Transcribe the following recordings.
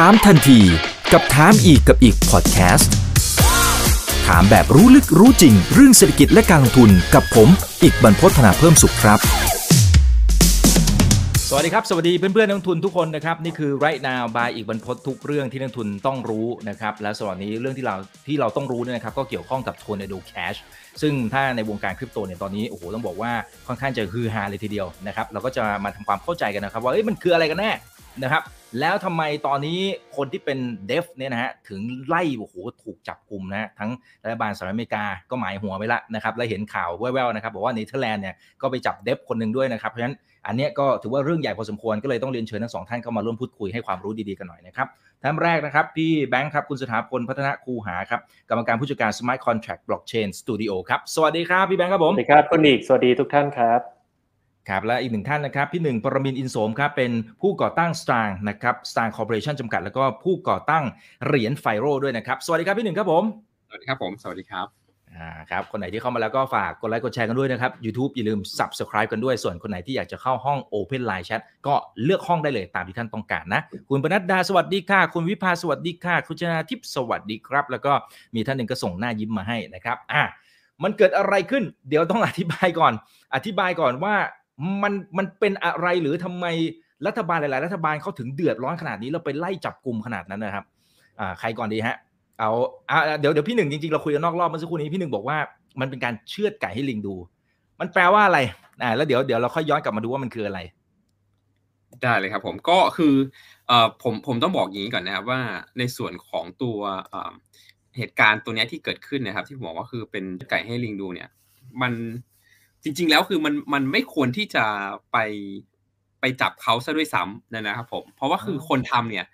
ถามทันทีกับถามอีกกับอีกพอดแคสต์ถามแบบรู้ลึกรู้จริง เรื่องเศรษฐกิจและการลงทุนกับผม อีกบรรพฒนาเพิ่มสุขครับ สวัสดีครับ สวัสดีเพื่อนๆนักลงทุนทุกคนนะครับนี่คือ right now by อีกบรรพทุกเรื่องที่นักลงทุนต้องรู้นะครับและสำหรับนี้เรื่องที่เราที่เราต้องรู้เนี่ยนะครับก็เกี่ยวข้องกับ Tornado Cash ซึ่งถ้าในวงการคริปโตเนี่ยตอนนี้โอ้โหต้องบอกว่าค่อนข้างจะฮือฮาเลยทีเดียวนะครับเราก็จะมาทำความเข้าใจกันนะครับว่าเอ้ยมันคืออะไรกันแน่ นะครับ แล้วทำไมตอนนี้คนที่เป็น dev เนี่ยนะฮะถึงไล่โอ้โหถูกจับกลุ่มนะฮะทั้งรัฐบาลสหรัฐอเมริกาก็หมายหัวไปละนะครับและเห็นข่าวแว่วๆนะครับบอกว่าเนเธอร์แลนด์เนี่ยก็ไปจับ dev คนหนึ่งด้วยนะครับเพราะฉะนั้นอันนี้ก็ถือว่าเรื่องใหญ่พอสมควรก็เลยต้องเรียนเชิญทั้งสองท่านเข้ามาร่วมพูดคุยให้ความรู้ดีๆกันหน่อยนะครับท่านแรกนะครับพี่แบงค์ครับคุณสถาพลพัฒนาคูหาครับกรรมการผู้จัดการ Smart Contract Blockchain Studio ครับสวัสดีครับพี่แบงค์ครับผมสวัสดีครับคุณเอกสวัสดีทุกท่านครับ ครับและอีกหนึ่งท่านนะครับพี่หนึ่งปรมินทร์อินโสมครับเป็นผู้ก่อตั้ง Star นะครับ Star Corporation จำกัด แล้วก็ผู้ก่อตั้งเหรียญไฟโรด้วยนะครับ สวัสดีครับพี่หนึ่งครับผมสวัสดีครับผมสวัสดีครับอ่าครับคนไหนที่เข้ามาแล้วก็ฝากกดไลค์กดแชร์กันด้วยนะครับ YouTube อย่าลืม Subscribe กันด้วยส่วนคนไหนที่อยากจะเข้าห้อง Open Line Chat ก็เลือกห้องได้เลยตามที่ท่านต้องการนะ คุณปนัดดาสวัสดีค่ะ คุณวิภาสวัสดีค่ะ คุณชนาทิพย์สวัสดีครับ แล้วก็มีท่านหนึ่งก็ส่งหน้ายิ้มมาให้นะครับอะมันเกิดอะไรขึ้น เดี๋ยวต้องอธิบายก่อน อธิบายก่อนว่า มันมันเป็นอะไรหรือทำไมรัฐบาลหลาย ๆ รัฐบาลเขาถึงเดือดร้อนขนาดนี้แล้วไปไล่จับกลุ่มขนาดนั้นนะครับอ่าใครก่อนดีฮะ เอาอ่าเดี๋ยวเดี๋ยวพี่หนึ่งจริง ๆ เราคุยกันนอกรอบเมื่อสักครู่นี้พี่หนึ่งบอกว่ามันเป็นการเชือดไก่ให้ลิงดู มันแปลว่าอะไรอ่าแล้วเดี๋ยวเดี๋ยวเราค่อยย้อนกลับมาดูว่ามันคืออะไร ได้เลยครับผมก็คือเอ่อผมผมต้องบอกอย่างนี้ก่อนนะครับว่าในส่วนของตัวเหตุการณ์ตัวนี้ที่เกิดขึ้นนะครับ ที่ผมบอกว่าคือเป็นไก่ให้ลิงดูเนี่ย มัน จริง ๆ แล้วคือมันมันไม่ควรที่จะไปไปจับเขาซะด้วยซ้ำนะครับผม เพราะว่าคือคนทำเนี่ย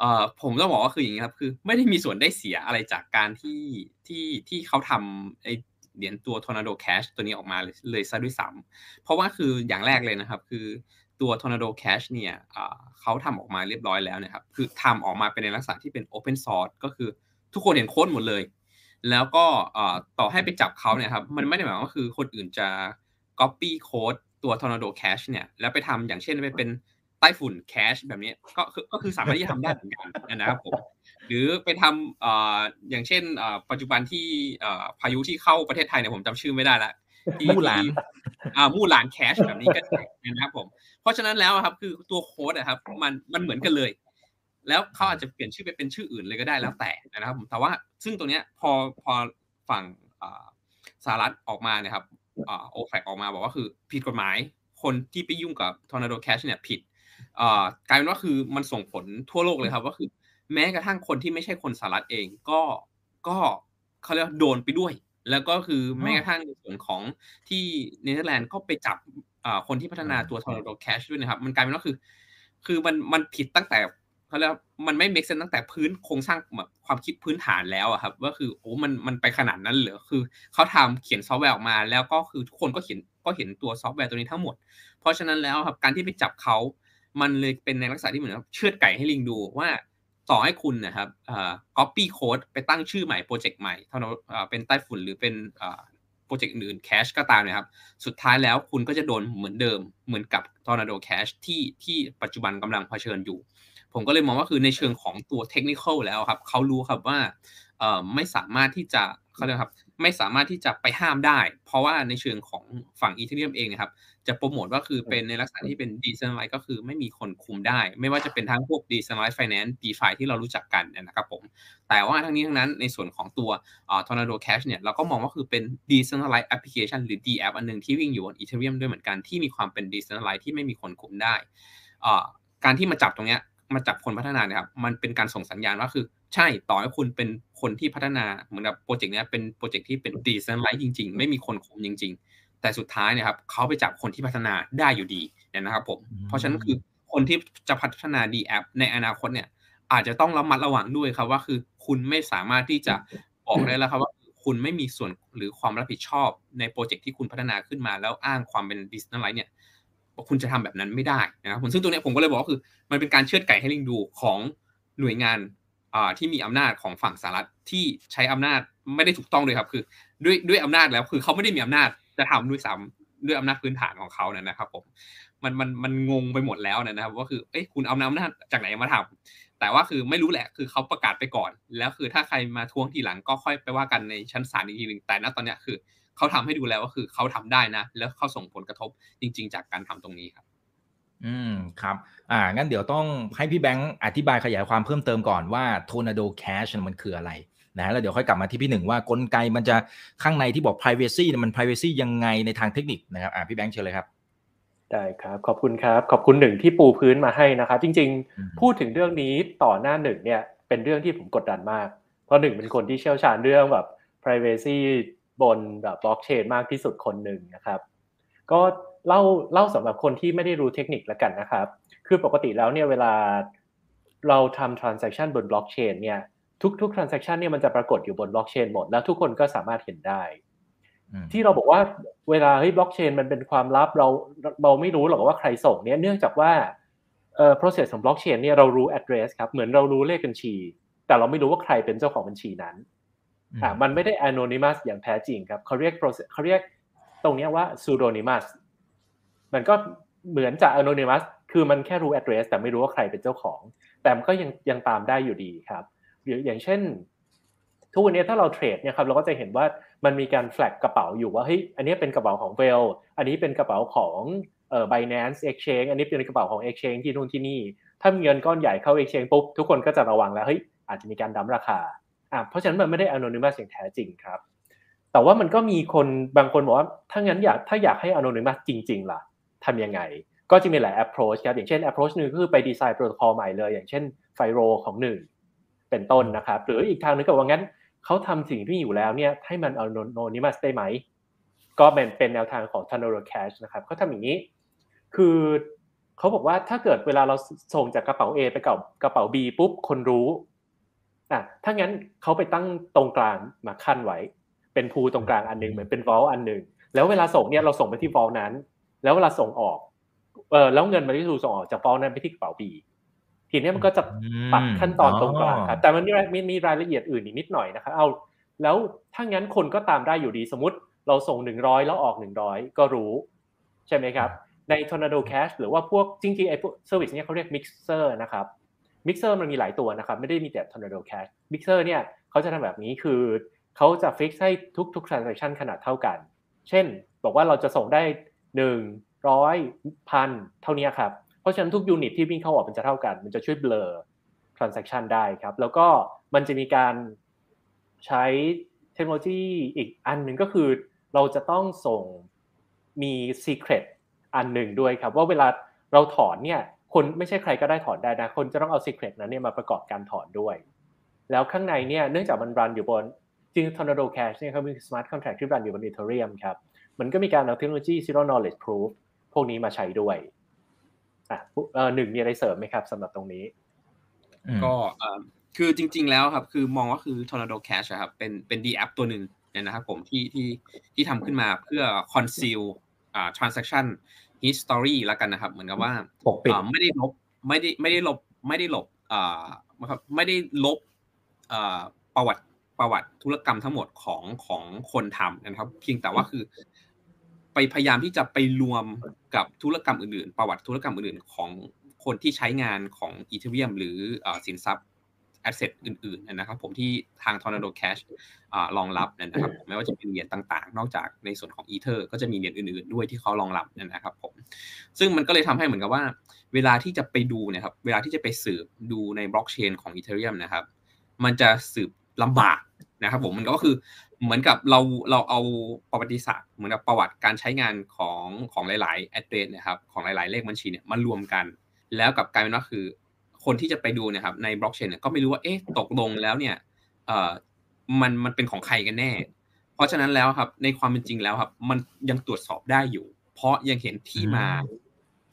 เอ่อผมต้องบอกว่าคืออย่างนี้ครับคือ ไม่ได้มีส่วนได้เสียอะไรจากการที่ที่ที่เขาทำไอเหรียญตัว Tornado Cash ตัวนี้ออกมาเลยเลยซะด้วยซ้ำเพราะว่าคืออย่างแรกเลยนะครับ คือตัว Tornado Cash เนี่ยเขาทำออกมาเรียบร้อยแล้วนะครับ คือทำออกมาเป็นในลักษณะที่เป็น Open Source ก็คือทุกคนเห็นโค้ดหมดเลย แล้วก็ต่อให้ไปจับเขาเนี่ยครับมันไม่ได้หมายว่าคือคนอื่นจะ Copy โค้ดตัว Tornado Cash เนี่ยแล้วไปทำอย่างเช่นไปเป็นใต้ฝุ่น Cash แบบนี้ก็คือก็คือสามารถที่จะทำได้เหมือนกันนะครับผมหรือไปทำเอ่ออย่างเช่นเอ่อปัจจุบันที่เอ่อพายุที่เข้าประเทศไทยเนี่ยผมจำชื่อไม่ได้ละมู่หลานอ่ามู่หลานแคชแบบนี้ก็ได้นะครับผม เพราะฉะนั้นแล้วครับคือตัวโค้ดนะครับมันมันเหมือนกันเลย แล้วเขาอาจจะเปลี่ยนชื่อไปเป็นชื่ออื่นเลยก็ได้แล้วแต่นะครับผมแต่ว่าซึ่งตรงเนี้ยพอพอฝั่งสหรัฐออกมาเนี่ยครับโอแฟกออกมาบอกว่าคือผิดกฎหมาย คนที่ไปยุ่งกับ Tornado Cash เนี่ยผิดกลายเป็นว่าคือมันส่งผลทั่วโลกเลยครับว่าคือ แม้กระทั่งคนที่ไม่ใช่คนสหรัฐเองก็ก็เขาเรียกโดนไปด้วย แล้วก็คือแม้กระทั่งในส่วนของที่เนเธอร์แลนด์ก็ไปจับคนที่พัฒนาตัว Tornado Cash ด้วยนะครับ มันกลายเป็นว่าคือ คือมันมันผิดตั้งแต่ เขาเรียกมันไม่ make sense ตั้งแต่พื้นโครงสร้างแบบความคิดพื้นฐานแล้วอะครับว่าคือโอ้มันมันไปขนาดนั้นเหรอคือเขาทำเขียนซอฟต์แวร์ออกมาแล้วก็คือทุกคนก็เขียนก็เห็นตัวซอฟต์แวร์ตัวนี้ทั้งหมด เพราะฉะนั้นแล้วครับการที่ไปจับเขามันเลยเป็นในลักษณะที่เหมือนเชือดไก่ให้ลิงดูว่าต่อให้คุณนะครับอ่า copy code ไปตั้งชื่อใหม่โปรเจกต์ใหม่เท่านั้นเป็นไต้ฝุ่นหรือเป็นอ่าโปรเจกต์อื่น Cash ก็ตามนะครับ สุดท้ายแล้วคุณก็จะโดนเหมือนเดิม เหมือนกับ Tornado Cash ที่ที่ปัจจุบันกำลังเผชิญอยู่ ผมก็เลยมองว่าคือในเชิงของตัวเทคนิคแล้วครับเขารู้ครับว่าเอ่อไม่สามารถที่จะเขาเรียกครับไม่สามารถที่จะไปห้ามได้ เพราะว่าในเชิงของฝั่ง Ethereum เองนะครับจะโปรโมทว่าคือเป็นในลักษณะที่เป็น decentralized ก็คือไม่มีคนคุมได้ ไม่ว่าจะเป็นทั้งพวก decentralized finance DeFi ที่เรารู้จักกันนะครับผมแต่ว่าทั้งนี้ทั้งนั้นในส่วนของตัว Tornado Cash เนี่ยเราก็มองว่าคือเป็น decentralized application หรือ DApp อันหนึ่งที่วิ่งอยู่บน Ethereum ด้วยเหมือนกันที่มีความเป็น decentralized ที่ไม่มีคนคุมได้การที่มาจับตรงเนี้ย มาจับคนพัฒนาเนี่ยครับมันเป็นการส่งสัญญาณว่าคือ ใช่ต่อให้คุณเป็นคนที่พัฒนาเหมือนกับโปรเจกต์นี้เป็นโปรเจกต์ที่เป็น decentralized จริง ๆ ไม่มีคนคุมจริง ๆ แต่สุดท้ายเนี่ยครับเขาไปจับคนที่พัฒนาได้อยู่ดีนะครับผมเพราะฉะนั้นคือคนที่จะพัฒนา DApp ในอนาคตเนี่ย อาจจะต้องระมัดระวังด้วยครับว่าคือคุณไม่สามารถที่จะบอกได้แล้วครับว่าคุณไม่มีส่วนหรือความรับผิดชอบในโปรเจกต์ที่คุณพัฒนาขึ้นมาแล้วอ้างความเป็นดิสนีย์ไลท์เนี่ย คุณจะทำแบบนั้นไม่ได้นะครับผมซึ่งตรงนี้ผมก็เลยบอกว่าคือ มันเป็นการเชือดไก่ให้ลิงดูของหน่วยงานที่มีอำนาจของฝั่งสหรัฐที่ใช้อำนาจไม่ได้ถูกต้องเลยครับ คือด้วยด้วยอำนาจแล้วคือเขาไม่ได้มีอำนาจจะทำด้วยซ้ำด้วยอำนาจพื้นฐานของเขาเนี่ยนะครับ ผมมันมันมันงงไปหมดแล้วนะครับว่าคือเอ้ยคุณเอาอำนาจจากไหนมาทำแต่ว่าคือไม่รู้แหละคือเขาประกาศไปก่อน แล้วคือถ้าใครมาทวงทีหลังก็ค่อยไปว่ากันในชั้นศาลอีกทีหนึ่งแต่ณตอนนี้คือ เขาทำให้ดูแล้วว่าคือเขาทำได้นะ แล้วเขาส่งผลกระทบจริง ๆ จากการทำตรงนี้ครับ อืมครับ อ่างั้นเดี๋ยวต้องให้พี่แบงค์อธิบายขยายความเพิ่มเติมก่อนว่า Tornado Cash มันคืออะไรนะแล้วเดี๋ยวค่อยกลับมาที่พี่หนึ่งว่ากลไกมันจะข้างในที่บอก privacy มัน privacy ยังไงในทางเทคนิคนะครับอ่าพี่แบงค์เชิญเลยครับได้ครับขอบคุณครับขอบคุณหนึ่งที่ปูพื้นมาให้นะครับ จริงอืมๆพูดถึงเรื่องนี้ต่อหน้าหนึ่งเนี่ยเป็นเรื่องที่ผมกดดันมาก เพราะหนึ่งเป็นคนที่เชี่ยวชาญเรื่องแบบ privacy บนแบบบล็อกเชนมากที่สุดคนหนึ่งนะครับ ก็เล่าเล่าสำหรับคนที่ไม่ได้รู้เทคนิคแล้วกันนะครับ คือปกติแล้วเนี่ยเวลาเราทำ transaction บนบล็อกเชนเนี่ยทุกๆ transaction เนี่ยมันจะปรากฏอยู่บนบล็อกเชนหมด แล้วทุกคนก็สามารถเห็นได้อืมที่เราบอกว่าเวลาเฮ้ยบล็อกเชนมันเป็นความลับเราเราไม่รู้หรอกว่าใครส่งเนี่ยเนื่องจากว่าเอ่อ process ของบล็อกเชนเนี่ยเรารู้ address ครับเหมือนเรารู้เลขบัญชี แต่เราไม่รู้ว่าใครเป็นเจ้าของบัญชีนั้น อ่ามันไม่ได้ anonymous อย่างแท้จริงครับเขาเรียกเขาเรียกตรงนี้ว่า pseudonymous มันก็เหมือนจะ anonymous คือมันแค่รู้ address แต่ไม่รู้ว่าใครเป็นเจ้าของ แต่มันก็ยังยังตามได้อยู่ดีครับหรืออย่างเช่น ทุกวันนี้ถ้าเราเทรดเนี่ยครับเราก็จะเห็นว่ามันมีการแฟลกกระเป๋าอยู่ว่าเฮ้ยอันนี้เป็นกระเป๋าของเวลอันนี้เป็นกระเป๋าของเอ่อ Binance Exchange อันนี้เป็นกระเป๋าของ Exchange ที่นู่นที่นี่ ถ้ามีเงินก้อนใหญ่เข้า Exchange ปุ๊บทุกคนก็จะระวังแล้วเฮ้ยอาจจะมีการดั้มราคา อะเพราะฉะนั้นมันไม่ได้ anonymous อย่างแท้จริงครับ แต่ว่ามันก็มีคนบางคนบอกว่าถ้างั้นอยากถ้าอยากให้ anonymous จริง ๆ ล่ะทำยังไง ก็จะมีหลาย approach ครับอย่างเช่น approach หนึ่งก็คือไปดีไซน์โปรโตคอลใหม่เลย อย่างเช่นไฟโรของหนึ่งเป็นต้นนะครับ หรืออีกทางนึงก็ว่างั้นเขาทำสิ่งที่อยู่แล้วเนี่ยให้มัน anonymous ได้ไหม ก็เป็นเป็นแนวทางของ Tanoro Cash นะครับเขาทำอย่างนี้ คือเขาบอกว่าถ้าเกิดเวลาเราส่งจากกระเป๋า A ไปกับกระเป๋า B ปุ๊บคนรู้ อะถ้างั้นเขาไปตั้งตรงกลางมาขั้นไว้ เป็นพูตรงกลางอันหนึงเหมือนเป็น vault อันหนึ่งแล้วเวลาส่งเนี่ยเราส่งไปที่ vault นั้น แล้วเวลาส่งออกเออแล้วเงินมันที่ถูกส่งออกจาก vault นั้นไปที่กระเป๋า B ทีนี้มันก็จะตัดขั้นตอนตรงกลางครับแต่มันมีมีมีรายละเอียดอื่นอีกนิดหน่อยนะครับเอาแล้วถ้างั้นคนก็ตามได้อยู่ดีสมมติเราส่งหนึ่งร้อยแล้วออกหนึ่งร้อยก็รู้ ใช่ไหมครับ ใน Tornado Cash หรือว่าพวกจริงๆไอ้พวก service เนี่ยเขาเรียก Mixer นะครับ Mixer มันมีหลายตัวนะครับไม่ได้มีแต่ Tornado Cash Mixer เนี่ยเขาจะทำแบบนี้คือเขาจะ fix ให้ทุกๆ transaction ขนาดเท่ากัน เช่น บอกว่าเราจะส่งได้หนึ่งร้อยพันเท่านี้ครับ เพราะฉะนั้นทุกยูนิตที่วิ่งเข้าออกมันจะเท่ากัน มันจะช่วยเบลอ transaction ได้ครับ แล้วก็มันจะมีการใช้เทคโนโลยีอีกอันหนึ่งก็คือเราจะต้องส่งมี secret อันหนึ่งด้วยครับ ว่าเวลาเราถอนเนี่ย คนไม่ใช่ใครก็ได้ถอนได้นะ คนจะต้องเอา secret นั้นเนี่ยมาประกอบการถอนด้วย แล้วข้างในเนี่ยเนื่องจากมันรันอยู่บนจริง Tornado Cash เนี่ยครับมี smart contract ที่รันอยู่บน Ethereum ครับมันก็มีการเอาเทคโนโลยี zero knowledge proof พวกนี้มาใช้ด้วยอะเอ่อหนึ่งมีอะไรเสริมไหมครับสำหรับตรงนี้อืมก็เอ่อคือจริง ๆ แล้วครับ คือมองว่าคือ Tornado Cash อะครับเป็นเป็น D app ตัวหนึ่งเนี่ยนะครับผมที่ที่ที่ทำขึ้นมาเพื่อ conceal อ่า transaction history แล้วกันนะครับ เหมือนกับว่าปกปิดอ่าไม่ได้ลบไม่ได้ไม่ได้ลบไม่ได้ลบอ่าครับไม่ได้ลบอ่าประวัติประวัติธุรกรรมทั้งหมดของของคนทำนะครับ เพียงแต่ว่าคือ ไปพยายามที่จะไปรวมกับธุรกรรมอื่นๆ ประวัติธุรกรรมอื่นๆ ของคนที่ใช้งานของ Ethereum หรือเอ่อสินทรัพย์ asset อื่นๆนะครับผมที่ทาง Tornado Cash รองรับนะครับไม่ว่าจะเป็นเหรียญต่างๆ นอกจากในส่วนของอีเทอร์ก็จะมีเหรียญอื่นๆ ด้วยที่เขารองรับนะครับผมซึ่งมันก็เลยทำให้เหมือนกับว่า เวลาที่จะไปดูเนะครับเวลาที่จะไปสืบดูในบล็อกเชนของอีเทเรียมนะครับมันจะสืบลำบากนะครับผมมันก็คือเหมือนกับเราเราเอาประวัติศาสตร์เหมือนกับประวัติการใช้งานของของหลายๆ address นะครับของหลาย ๆ เลขบัญชีเนี่ยมารวมกัน แล้วกับกลายเป็นว่าคือ คนที่จะไปดูเนะครับในบล็อกเชนเนี่ยก็ไม่รู้ว่าเอ๊ะตกลงแล้วเนี่ยเอ่อมันมันเป็นของใครกันแน่ เพราะฉะนั้นแล้วครับ ในความเป็นจริงแล้วครับ มันยังตรวจสอบได้อยู่ เพราะยังเห็นที่มา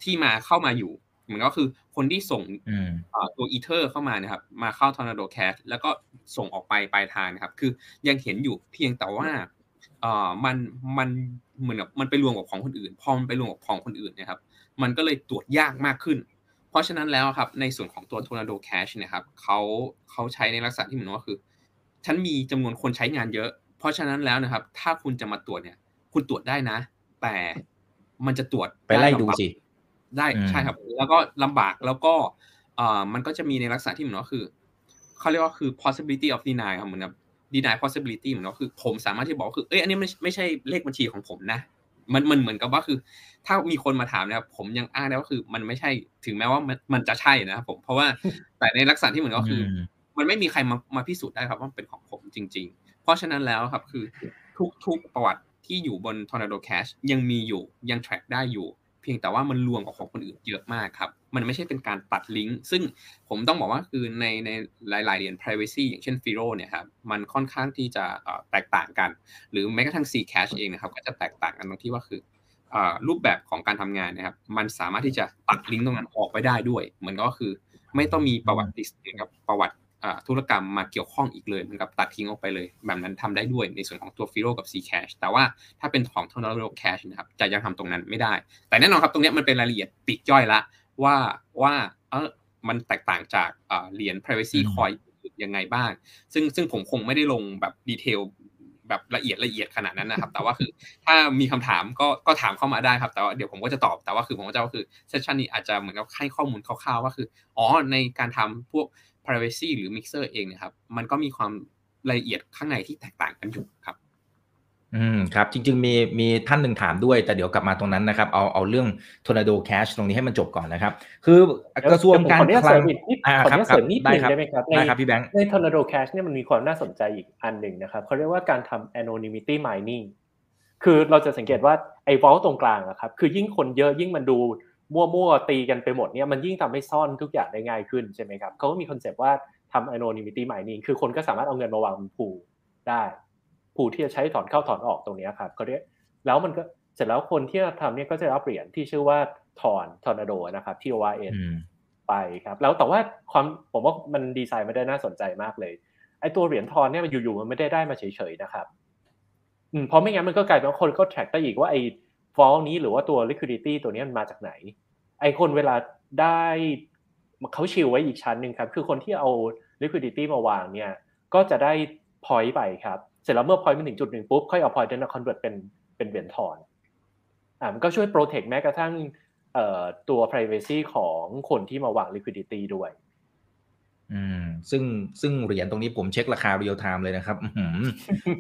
ที่มาเข้ามาอยู่เหมือนก็คือคนที่ส่งอืมเอ่อตัวอีเทอร์เข้ามานะครับ มาเข้า Tornado Cash แล้วก็ส่งออกไปปลายทางนะครับ คือยังเห็นอยู่เพียงแต่ว่าเอ่อมันมันเหมือนกับมันไปรวมกับของคนอื่น พอมันไปรวมกับของคนอื่นเนะครับ มันก็เลยตรวจยากมากขึ้น เพราะฉะนั้นแล้วครับในส่วนของตัว Tornado Cash เนะครับเขาเขาใช้ในลักษณะที่เหมือนว่าคือ ฉันมีจำนวนคนใช้งานเยอะ เพราะฉะนั้นแล้วนะครับ ถ้าคุณจะมาตรวจเนี่ย คุณตรวจได้นะ แต่มันจะตรวจไปไล่ดูสิได้อืมใช่ครับ แล้วก็ลำบากแล้วก็เอ่ามันก็จะมีในลักษณะที่เหมือนว่าคือเขาเรียกว่าคือ possibility of deny ครับเหมือนกับ deny possibility เหมือนว่าคือ ผมสามารถที่บอกคือเอ้ยอันนี้ไม่ไม่ใช่เลขบัญชีของผมนะ มันมันเหมือนกับว่าคือ ถ้ามีคนมาถามนะครับผมยังอ้างได้ว่าคือมันไม่ใช่ถึงแม้ว่ามันมันจะใช่นะครับผมเพราะว่าแต่ในลักษณะที่เหมือนก็คือ มันไม่มีใครมามาพิสูจน์ได้ครับว่าเป็นของผมจริง ๆ เพราะฉะนั้นแล้วครับคือทุกทุกประวัติที่อยู่บน Tornado Cash ยังมีอยู่ยัง track ได้อยู่ เพียงแต่ว่ามันรวมกับของคนอื่นเยอะมากครับ มันไม่ใช่เป็นการตัดลิงก์ ซึ่งผมต้องบอกว่าคือในในหลาย ๆ เหรียญ privacy อย่างเช่น Firo เนี่ยครับ มันค่อนข้างที่จะแตกต่างกัน หรือแม้กระทั่ง C Cash เองนะครับ ก็จะแตกต่างกันตรงที่ว่าคือรูปแบบของการทำงานนะครับ มันสามารถที่จะตัดลิงก์ตรงนั้นออกไปได้ด้วย เหมือนก็คือไม่ต้องมีประวัติกับประวัติ ธุรกรรมมาเกี่ยวข้องอีกเลยเหมือนกับตัดทิ้งออกไปเลย แบบนั้นทำได้ด้วยในส่วนของตัว f i r o กับ C Cash แต่ว่าถ้าเป็นของ Tornado Cash นะครับจะยังทำตรงนั้นไม่ได้ แต่แน่นอนครับตรงนี้มันเป็นรายละเอียดปิดย่อยละว่าว่าเออมันแตกต่างจากเหรียญ privacy coin ยังไงบ้าง ซึ่งซึ่งผมคงไม่ได้ลงแบบดีเทลแบบละเอียดละเอียดขนาดนั้นนะครับ แต่ว่าคือถ้ามีคำถามก็ก็ถามเข้ามาได้ครับ แต่ว่าเดี๋ยวผมก็จะตอบ แต่ว่าคือผมก็จะว่าคือเซสชันนี้อาจจะเหมือนกับให้ข้อมูลคร่าวๆว่าคือ อ๋อ ในการทำพวก privacy หรือ mixer เองนะครับ มันก็มีความละเอียดข้างในที่แตกต่างกันอยู่ครับ อืมครับ จริง ๆ มีมีท่านหนึ่งถามด้วย แต่เดี๋ยวกลับมาตรงนั้นนะครับ เอาเอาเรื่อง Tornado Cash ตรงนี้ให้มันจบก่อนนะครับ คือกระทรวงการคลังอ่าครับเสริมนิดนึงได้ไหมครับได้ครับพี่แบงค์ใน Tornado Cash เนี่ยมันมีความน่าสนใจอีกอันหนึ่งนะครับเขาเรียกว่าการทำ anonymity mining คือเราจะสังเกตว่าไอ้ vault ตรงกลางอะครับ คือยิ่งคนเยอะยิ่งมันดู มั่วๆตีกันไปหมดเนี่ยมันยิ่งทำให้ซ่อนทุกอย่างได้ง่ายขึ้นใช่ไหมครับเขาก็มี concept ว่าทำ anonymity mining คือคนก็สามารถเอาเงินมาวางบนผูได้ผูที่จะใช้ถอนเข้าถอนออกตรงนี้ครับเขาเรียกแล้วมันก็เสร็จแล้วคนที่ทำเนี่ยก็จะรับเหรียญที่ชื่อว่า TORN Tornado นะครับ T O R N ไปครับ แล้วแต่ว่าความผมว่ามันดีไซน์ไม่ได้น่าสนใจมากเลยไอตัวเหรียญ TORN เนี่ยมันอยู่ๆมันไม่ได้ได้มาเฉยๆนะครับอืมเพราะไม่งั้นมันก็กลายเป็นว่าคนก็ track ได้อีกว่าไอ้ฟอลนี้หรือว่าตัว liquidity ตัวนี้มันมาจากไหน ไอคนเวลาได้เขาชิลไว้อีกชั้นหนึ่งครับ คือคนที่เอา liquidity มาวางเนี่ย ก็จะได้ point ไปครับ เสร็จแล้วเมื่อ point มันถึงจุดหนึ่งปุ๊บ ค่อยเอา point นั้นมา convert เป็นเป็นเหรียญทอนอ่ามันก็ช่วย protect แม้กระทั่งตัว privacy ของคนที่มาวาง liquidity ด้วย อืมซึ่งซึ่งเหรียญตรงนี้ผมเช็คราคาเรียลไทม์เลยนะครับ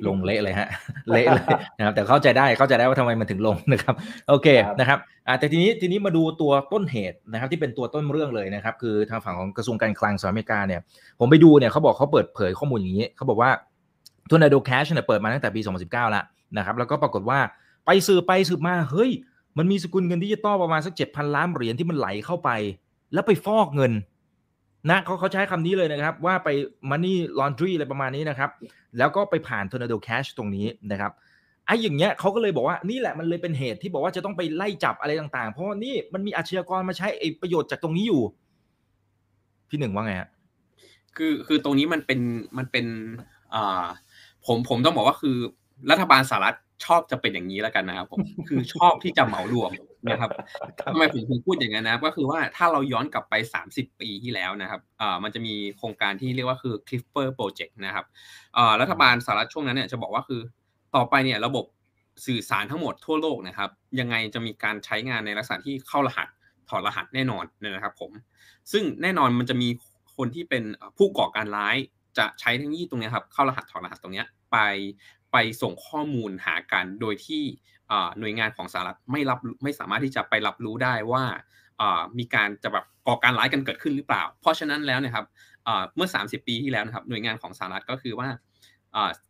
ลงเละเลยฮะ เละเลยนะครับ แต่เข้าใจได้เข้าใจได้ว่าทำไมมันถึงลงนะครับ โอเคนะครับอ่าแต่ทีนี้ทีนี้มาดูตัวต้นเหตุนะครับ ที่เป็นตัวต้นเรื่องเลยนะครับ คือทางฝั่งของกระทรวงการคลังสหรัฐอเมริกาเนี่ย ผมไปดูเนี่ยเขาบอกเขาเปิดเผยข้อมูลอย่างนี้เขาบอกว่า Tornado Cash เนี่ยเปิดมาตั้งแต่ปี 2019 แล้วนะครับ แล้วก็ปรากฏว่าไปสืบไปสืบมาเฮ้ย มันมีสกุลเงินดิจิตอลประมาณสัก7,000ล้านเหรียญที่มันไหลเข้าไป แล้วไปฟอกเงิน นะเขาเขาใช้คำนี้เลยนะครับ ว่าไป money laundry อะไรประมาณนี้นะครับ แล้วก็ไปผ่าน tornado cash ตรงนี้นะครับไอ้อย่างเงี้ยเขาก็เลยบอกว่านี่แหละมันเลยเป็นเหตุที่บอกว่าจะต้องไปไล่จับอะไรต่างๆ เพราะว่านี่มันมีอาชญากรมาใช้ไอ้ประโยชน์จากตรงนี้อยู่ พี่หนึ่งว่าไงฮะคือคือตรงนี้มันเป็นมันเป็นอ่าผมผมต้องบอกว่าคือรัฐบาลสหรัฐชอบจะเป็นอย่างนี้แล้วกันนะครับผมคือชอบที่จะเหมารวม นะครับทำไมผมถึงพูดอย่างนั้นนะก็คือว่าถ้าเราย้อนกลับไป 30 ปีที่แล้วนะครับอ่ามันจะมีโครงการที่เรียกว่าคือ Clipper Project นะครับอ่ารัฐบาลสหรัฐช่วงนั้นเนี่ยจะบอกว่าคือต่อไปเนี่ยระบบสื่อสารทั้งหมดทั่วโลกนะครับ ยังไงจะมีการใช้งานในลักษณะที่เข้ารหัสถอดรหัสแน่นอนนะครับผม ซึ่งแน่นอนมันจะมีคนที่เป็นผู้ก่อการร้ายจะใช้เทคโนโลยีตรงนี้ครับเข้ารหัสถอดรหัสตรงนี้ไป ไปส่งข้อมูลหากันโดยที่หน่วยงานของสหรัฐไม่รับไม่สามารถที่จะไปรับรู้ได้ว่ามีการจะแบบก่อการร้ายกันเกิดขึ้นหรือเปล่า เพราะฉะนั้นแล้วนะครับเมื่อ 30 ปีที่แล้วนะครับหน่วยงานของสหรัฐก็คือว่า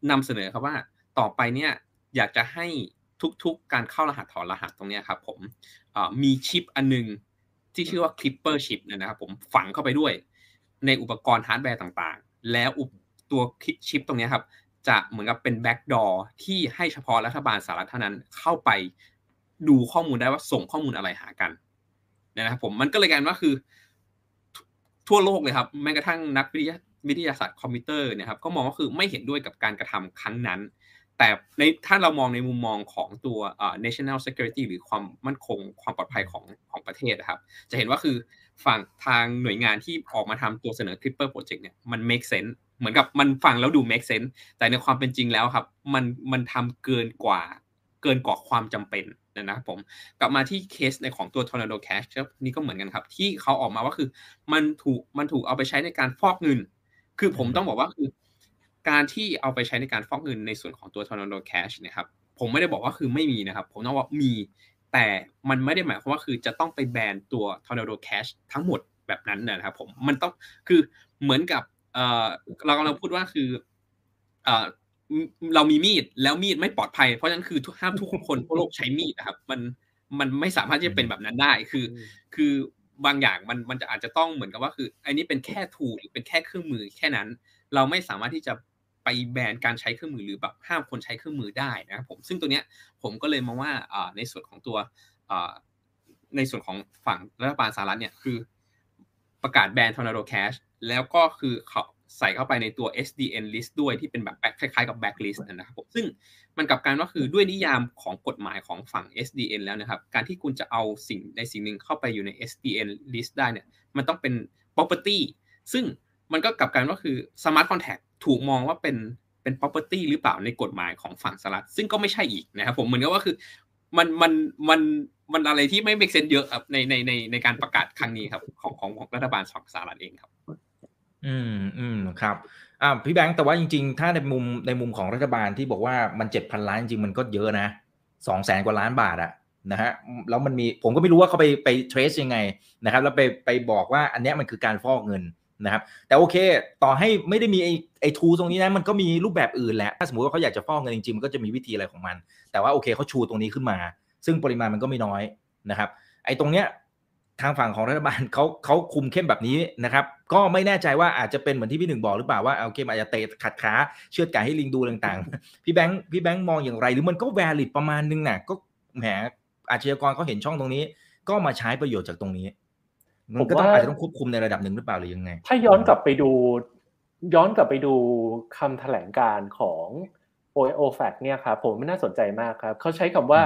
นำเสนอครับว่าต่อไปเนี่ยอยากจะให้ทุกๆ การเข้ารหัสถอดรหัสตรงนี้ครับผมมีชิปอันนึงที่ชื่อว่า Clipper chip นะครับผมฝังเข้าไปด้วยในอุปกรณ์ฮาร์ดแวร์ต่างๆ แล้วตัวชิปตรงนี้ครับ จะเหมือนกับเป็น backdoor ที่ให้เฉพาะรัฐบาลสหรัฐเท่านั้นเข้าไปดูข้อมูลได้ว่าส่งข้อมูลอะไรหากันนะครับผมมันก็เลยกลายว่าคือ ทั่วโลกเลยครับแม้กระทั่งนักวิทยาวิทยาศาสตร์คอมพิวเตอร์เนี่ยครับก็มองว่าคือไม่เห็นด้วยกับการกระทำครั้งนั้น แต่ในถ้าเรามองในมุมมองของตัว national security หรือความมั่นคงความปลอดภัยของของประเทศนะครับ จะเห็นว่าคือฝั่งทางหน่วยงานที่ออกมาทำตัวเสนอ Clipper Project เนี่ยมัน make sense เหมือนกับมันฟังแล้วดู make sense แต่ในความเป็นจริงแล้วครับ มันมันทำเกินกว่าเกินกว่าความจำเป็นนะครับผมกลับมาที่เคสในของตัว Tornado Cash นี่ก็เหมือนกันครับ ที่เขาออกมาว่าคือมันถูกมันถูกเอาไปใช้ในการฟอกเงิน คือผมต้องบอกว่าคือ การที่เอาไปใช้ในการฟอกเงินในส่วนของตัว Tornado Cash นะครับผมไม่ได้บอกว่าคือไม่มีนะครับ ผมต้องว่ามีแต่มันไม่ได้หมายความว่าคือจะต้องไปแบนตัว Tornado Cash ทั้งหมดแบบนั้นนะครับผมมันต้องคือเหมือนกับ เอ่อเรากำลังพูดว่าคือเอ่อเรามีมีดแล้วมีดไม่ปลอดภัย เพราะฉะนั้นคือห้ามทุกคนทั่วโลกใช้มีดนะครับ มันมันไม่สามารถที่จะเป็นแบบนั้นได้คือ คือบางอย่างมันมันจะอาจจะต้องเหมือนกับว่าคือ อันนี้เป็นแค่ทูหรือเป็นแค่เครื่องมือแค่นั้น เราไม่สามารถที่จะไปแบนการใช้เครื่องมือหรือแบบห้ามคนใช้เครื่องมือได้นะครับผมซึ่งตัวเนี้ยผมก็เลยมองว่าในส่วนของตัวในส่วนของฝั่งรัฐบาลสหรัฐเนี่ยคือ ประกาศแบน Tornado Cash แแล้วก็คือเขาใส่เข้าไปในตัว SDN list ด้วยที่เป็นแบบคล้ายๆกับ backlist นะครับผมซึ่งมันกลับการว่าคือด้วยนิยามของกฎหมายของฝั่ง SDN แล้วนะครับ การที่คุณจะเอาสิ่งในสิ่งหนึ่งเข้าไปอยู่ใน SDN list ได้เนี่ย มันต้องเป็น property ซึ่งมันก็กลับการว่าคือ smart contract ถูกมองว่าเป็นเป็น property หรือเปล่าในกฎหมายของฝั่งสหรัฐซึ่งก็ไม่ใช่อีกนะครับผมเหมือนกับว่าคือมันมันมันมันอะไรที่ไม่ make sense เยอะในในในในการประกาศครั้งนี้ครับของของรัฐบาลสหรัฐเองครับ อืมอืมครับอ่าพี่แบงค์แต่ว่าจริง ๆ ถ้าในมุมในมุมของรัฐบาลที่บอกว่ามันเจ็ดพันล้านจริงมันก็เยอะนะสองแสนกว่าล้านบาทอะนะฮะแล้วมันมีผมก็ไม่รู้ว่าเขาไปไปเทรสยังไงนะครับแล้วไปไปบอกว่าอันนี้มันคือการฟอกเงินนะครับแต่โอเค ต่อให้ไม่ได้มีไอ้ไอ้ทูตรงนี้นะมันก็มีรูปแบบอื่นแหละถ้าสมมติว่าเขาอยากจะฟอกเงินจริงๆมันก็จะมีวิธีอะไรของมัน แต่ว่าโอเคเขาชูตรงนี้ขึ้นมา ซึ่งปริมาณมันก็ไม่น้อยนะครับไอ้ตรงเนี้ย ทางฝั่งของรัฐบาลเขาเขาคุมเข้มแบบนี้นะครับ ก็ไม่แน่ใจว่าอาจจะเป็นเหมือนที่พี่หนึ่งบอกหรือเปล่าว่าโอเคอาจจะเตะขัดขาเชือดไก่ให้ลิงดูต่างๆ พี่แบงค์พี่แบงค์มองอย่างไร หรือมันก็แวลิดประมาณนึงน่ะก็แหมอาชญากรเขาเห็นช่องตรงนี้ ก็มาใช้ประโยชน์จากตรงนี้มันก็ต้องอาจจะต้องควบคุมในระดับหนึ่งหรือเปล่าหรือยังไง ถ้าย้อนกลับไปดู ย้อนกลับไปดูคำแถลงการของ O อ OFAC เนี่ยครับผมไม่น่าสนใจมากครับเขาใช้คำว่า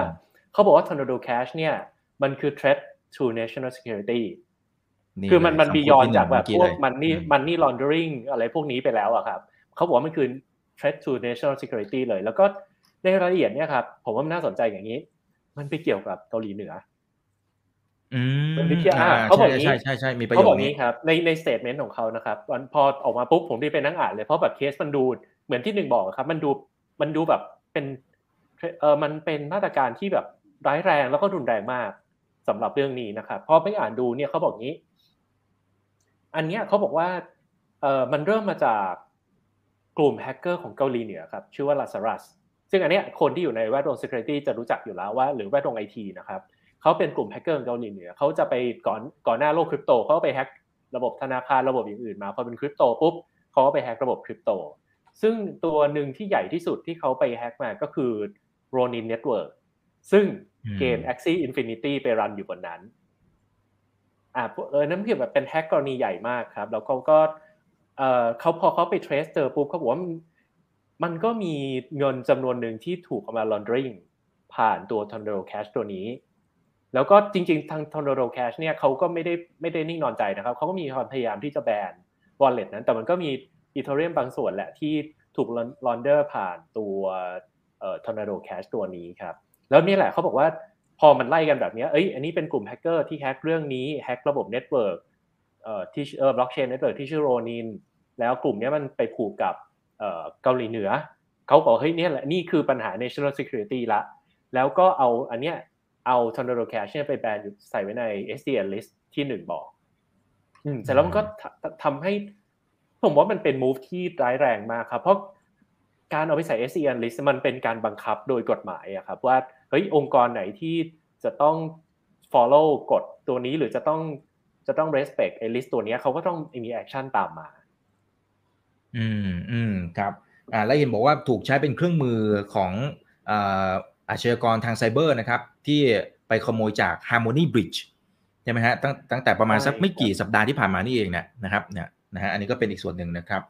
เขาบอกว่า Tornado Cash เนี่ยมันคือ threat to national security คือมันมัน beyond จากแบบพวกมันนี่มันนี่ laundering อะไรพวกนี้ไปแล้วอะครับเขาบอกว่ามันคือ threat to national security เลย แล้วก็ในรายละเอียดเนี่ยครับผมว่ามันน่าสนใจอย่างนี้ มันไปเกี่ยวกับเกาหลีเหนือมันไปเกี่ยวเขาบอกนี้ใช่ใช่ใช่มีประโยชน์เขาบอกนี้ครับในใน statement ของเขานะครับพอออกมาปุ๊บผมรีบไปนั่งอ่านเลยเพราะแบบเคสมันดูเหมือนที่หนึ่งบอกครับ มันดูมันดูแบบเป็นเออมันเป็นมาตรการที่แบบร้ายแรงแล้วก็รุนแรงมาก สำหรับเรื่องนี้นะครับพอไปอ่านดูเนี่ยเขาบอกงี้ อันเนี้ยเขาบอกว่าเออมันเริ่มมาจากกลุ่มแฮกเกอร์ของเกาหลีเหนือครับชื่อว่า Lazarus ซึ่งอันเนี้ยคนที่อยู่ในแวดวง security จะรู้จักอยู่แล้วว่าหรือแวดวงไอทีนะครับเขาเป็นกลุ่มแฮกเกอร์ของเกาหลีเหนือเขาจะไปก่อนก่อนหน้าโลกคริปโตเขาไปแฮกระบบธนาคารระบบอย่างอื่นมาพอเป็นคริปโตปุ๊บเขาก็ไปแฮกระบบคริปโตซึ่งตัวหนึ่งที่ใหญ่ที่สุดที่เขาไปแฮกมาก็คือ Ronin Network ซึ่ง เกม Axie Infinity ไปรันอยู่บนนั้นอ่าเออนั่นคือแบบเป็นแฮกกรณีใหญ่มากครับ แล้วเขาก็เออเขาพอเขาไปเทรสเจอปุ๊บเขาบอกว่ามันก็มีเงินจำนวนหนึ่งที่ถูกเอามา laundering ผ่านตัว Tornado Cash ตัวนี้ แล้วก็จริง ๆ ทาง Tornado Cash เนี่ยเขาก็ไม่ได้ไม่ได้นิ่งนอนใจนะครับ เขาก็มีความพยายามที่จะแบน wallet นั้น แต่มันก็มี Ethereum บางส่วนแหละที่ถูก launder ผ่านตัวเอ่อ Tornado Cash ตัวนี้ครับ แล้วนี่แหละเขาบอกว่าพอมันไล่กันแบบนี้เอ้ยอันนี้เป็นกลุ่มแฮกเกอร์ที่แฮกเรื่องนี้แฮกระบบ network เอ่อที่เอ่อบล็อกเชน network ที่ชื่อ Ronin แล้วกลุ่มนี้มันไปผูกกับเอ่อเกาหลีเหนือเขาบอกเฮ้ยนี่แหละนี่คือปัญหา national security ละ แล้วก็เอาอันเนี้ยเอา Tornado Cash เนี่ยไปแบนใส่ไว้ใน SDN list ที่หนึ่งบอกอืมเสร็จแล้วมันก็ทำให้ผมว่ามันเป็น move ที่ร้ายแรงมากครับ เพราะการเอาไปใส่ SCN list มันเป็นการบังคับโดยกฎหมายอะครับว่าเฮ้ยองค์กรไหนที่จะต้อง follow กฎตัวนี้หรือจะต้องจะต้อง respect ไอ้ list ตัวนี้เขาก็ต้องมี action ตามมา อืมอืมครับอ่าแล้วเห็นบอกว่าถูกใช้เป็นเครื่องมือของอ่าอาชญากรทางไซเบอร์นะครับ ที่ไปขโมยจาก Harmony Bridge ใช่ไหมฮะตั้งตั้งแต่ประมาณสักไม่กี่สัปดาห์ที่ผ่านมานี่เองเนี่ยนะครับเนี่ยนะฮะอันนี้ก็เป็นอีกส่วนหนึ่งนะครับ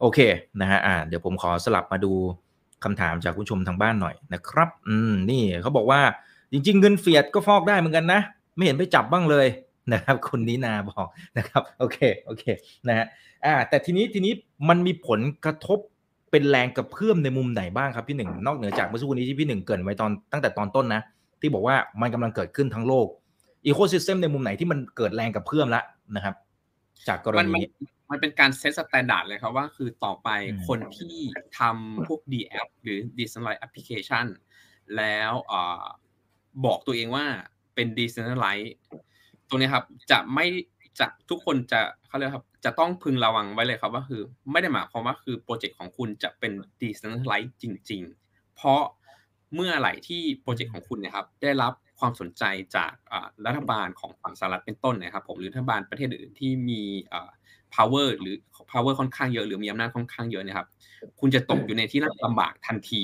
โอเคนะฮะอ่าเดี๋ยวผมขอสลับมาดู คำถามจากผู้ชมทางบ้านหน่อยนะครับ อืมนี่เขาบอกว่าจริง ๆ เงินเฟียดก็ฟอกได้เหมือนกันนะ ไม่เห็นไปจับบ้างเลยนะครับคุณนินาบอกนะครับโอเคโอเคนะฮะอ่าแต่ทีนี้ทีนี้มันมีผลกระทบเป็นแรงกระเพื่อมในมุมไหนบ้างครับพี่หนึ่งนอกเหนือจากเมื่อสักครู่นี้ที่พี่หนึ่งเกริ่นไว้ตอนตั้งแต่ตอนต้นนะ ที่บอกว่ามันกำลังเกิดขึ้นทั้งโลก ecosystem ในมุมไหนที่มันเกิดแรงกระเพื่อมแล้วนะครับ จากกรณี มันนี้มันเป็นการ set standard เลยครับว่าคือต่อไปอืมคนที่ทำพวก DApp หรือ decentralized application แล้วเอ่อบอกตัวเองว่าเป็น decentralized ตรงนี้ครับจะไม่จะทุกคนจะเขาเรียกครับจะต้องพึงระวังไว้เลยครับว่าคือ ไม่ได้หมายความว่าคือโปรเจกต์ของคุณจะเป็น decentralized จริง ๆ เพราะเมื่อไหร่ที่โปรเจกต์ของคุณเนะครับได้รับความสนใจจากอ่ารัฐบาลของฝั่งสหรัฐเป็นต้นนะครับผมหรือรัฐบาลประเทศอื่นที่มีอ่า power หรือ power ค่อนข้างเยอะหรือมีอำนาจค่อนข้างเยอะเนะครับ คุณจะตกอยู่ในที่ลำบากทันที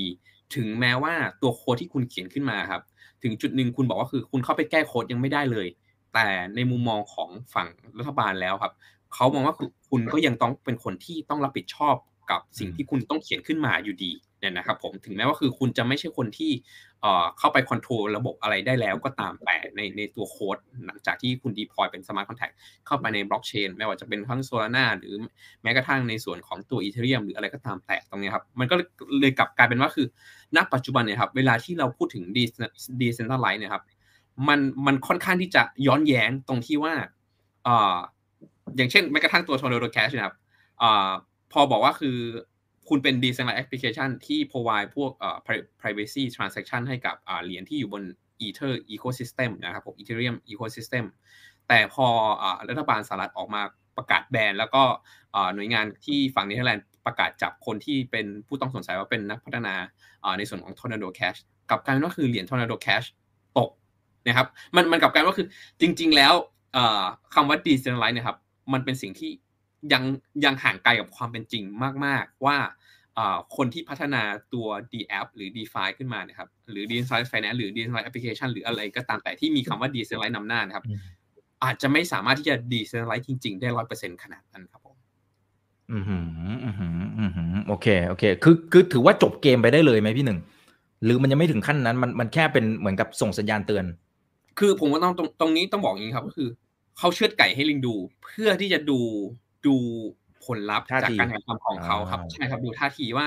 ถึงแม้ว่าตัวโค้ดที่คุณเขียนขึ้นมาครับ ถึงจุดหนึ่งคุณบอกว่าคือคุณเข้าไปแก้โค้ดยังไม่ได้เลย แต่ในมุมมองของฝั่งรัฐบาลแล้วครับเขามองว่าคุณก็ยังต้องเป็นคนที่ต้องรับผิดชอบกับสิ่งที่คุณต้องเขียนขึ้นมาอยู่ดี เนี่ยนะครับผมถึงแม้ว่าคือคุณจะไม่ใช่คนที่เข้าไป control ระบบอะไรได้แล้วก็ตามแต่ในในตัวโค้ดหลังจากที่คุณ deploy เป็น smart contract เข้าไปในบล็อกเชนไม่ว่าจะเป็นทั้ง Solana หรือแม้กระทั่งในส่วนของตัวอีเทเรียมหรืออะไรก็ตามแต่ตรงนี้ครับมันก็เลยกลับกลายเป็นว่าคือณปัจจุบันเนี่ยครับเวลาที่เราพูดถึงดีเซนทัลไลท์เนี่ยครับมันมันค่อนข้างที่จะย้อนแย้งตรงที่ว่าเอ่ออย่างเช่นแม้กระทั่งตัว Tornado Cash นะครับเอ่อพอบอกว่าคือ คุณเป็น decentralized application ที่ provide พวกเอ่อ pri- privacy transaction ให้กับเหรียญที่อยู่บน Ether ecosystem นะครับผม Ethereum ecosystem แต่พอรัฐบาลสหรัฐออกมาประกาศแบนแล้วก็หน่วยงานที่ฝั่งเนเธอร์แลนด์ประกาศจับคนที่เป็นผู้ต้องสงสัยว่าเป็นนักพัฒนาในส่วนของ Tornado Cash กับกายเป็นว่าคือเหรียญ Tornado Cash ตกนะครับมันมันกับกายว่าคือจริง ๆ แล้วคำว่า decentralized นี่ยครับมันเป็นสิ่งที่ ยังยังห่างไกลกับความเป็นจริงมาก ๆ ว่าเอ่อคนที่พัฒนาตัว D app หรือ DeFi ขึ้นมานะครับหรือ decentralized finance หรือ decentralized application หรืออะไรก็ตามแต่ที่มีคำว่า decentralized นำหน้านะครับอืมอาจจะไม่สามารถที่จะ decentralized จริง ๆ ได้ร้อยเปอร์เซ็นต์ขนาดนั้นครับผมอืมหืมอืมหืมอืมหืมโอเคโอเคคือคือถือว่าจบเกมไปได้เลยไหมพี่หนึ่ง หรือมันยังไม่ถึงขั้นนั้นมันมันแค่เป็นเหมือนกับส่งสัญญาณเตือน คือผมว่าต้องตรงตรงนี้ต้องบอกอย่างนี้ครับ ก็คือเขาเชือดไก่ให้ลิงดู เพื่อที่จะดู ดูผลลัพธ์ท่าจากทีการกระทำของเขาครับอ่าใช่ครับดูท่าทีว่า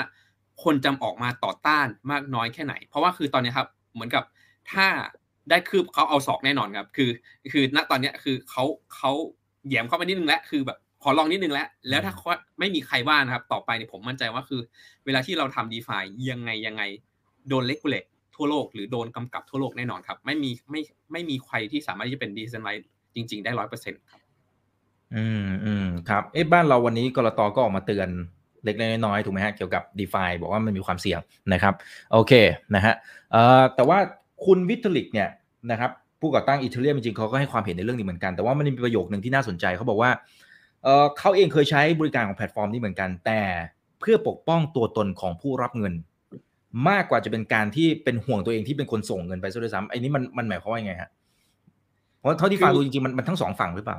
คนจำออกมาต่อต้านมากน้อยแค่ไหน เพราะว่าคือตอนนี้ครับ เหมือนกับถ้าได้คืบเขาเอาศอกแน่นอนครับ คือ คือณตอนเนี้ยคือเขาเขาแหยมเข้าไปนิดนึงแล้วคือแบบขอลองนิดนึงแล้ว แล้วถ้าเขาไม่มีใครว่านะครับ ต่อไปเนี่ยผมมั่นใจว่าคือ เวลาที่เราทำดีฟายังไงยังไงโดนเลกูเลตทั่วโลกหรือโดนกำกับทั่วโลกแน่นอนครับ ไม่มีไม่ไม่มีใครที่สามารถที่จะเป็นดีเซนไลท์จริง ๆ ได้ร้อยเปอร์เซ็นต์ครับ อืมอืมครับ เอ๊ะบ้านเราวันนี้กรตก็ออกมาเตือนเล็กๆน้อยๆถูกไหมฮะเกี่ยวกับ d e f าบอกว่ามันมีความเสี่ยงนะครับ โอเคนะฮะเอ่อแต่ว่าคุณวิทลิกเนี่ยนะครับผู้ก่อตั้งอีเทเรียมจริงๆเขาก็ให้ความเห็นในเรื่องนี้เหมือนกัน แต่ว่ามันมีประโยคหนึ่งที่น่าสนใจเขาบอกว่าเออเขาเองเคยใช้บริการของแพลตฟอร์มนี้เหมือนกัน แต่เพื่อปกป้องตัวตนของผู้รับเงิน มากกว่าจะเป็นการที่เป็นห่วงตัวเองที่เป็นคนส่งเงินไปซะด้วยซ้ำไอ้นี้มันมันหมายความว่ายังไงฮะเพราะเท่าที่ฟังดูจริงๆมันมันทั้งสองฝั่งหรือเปล่า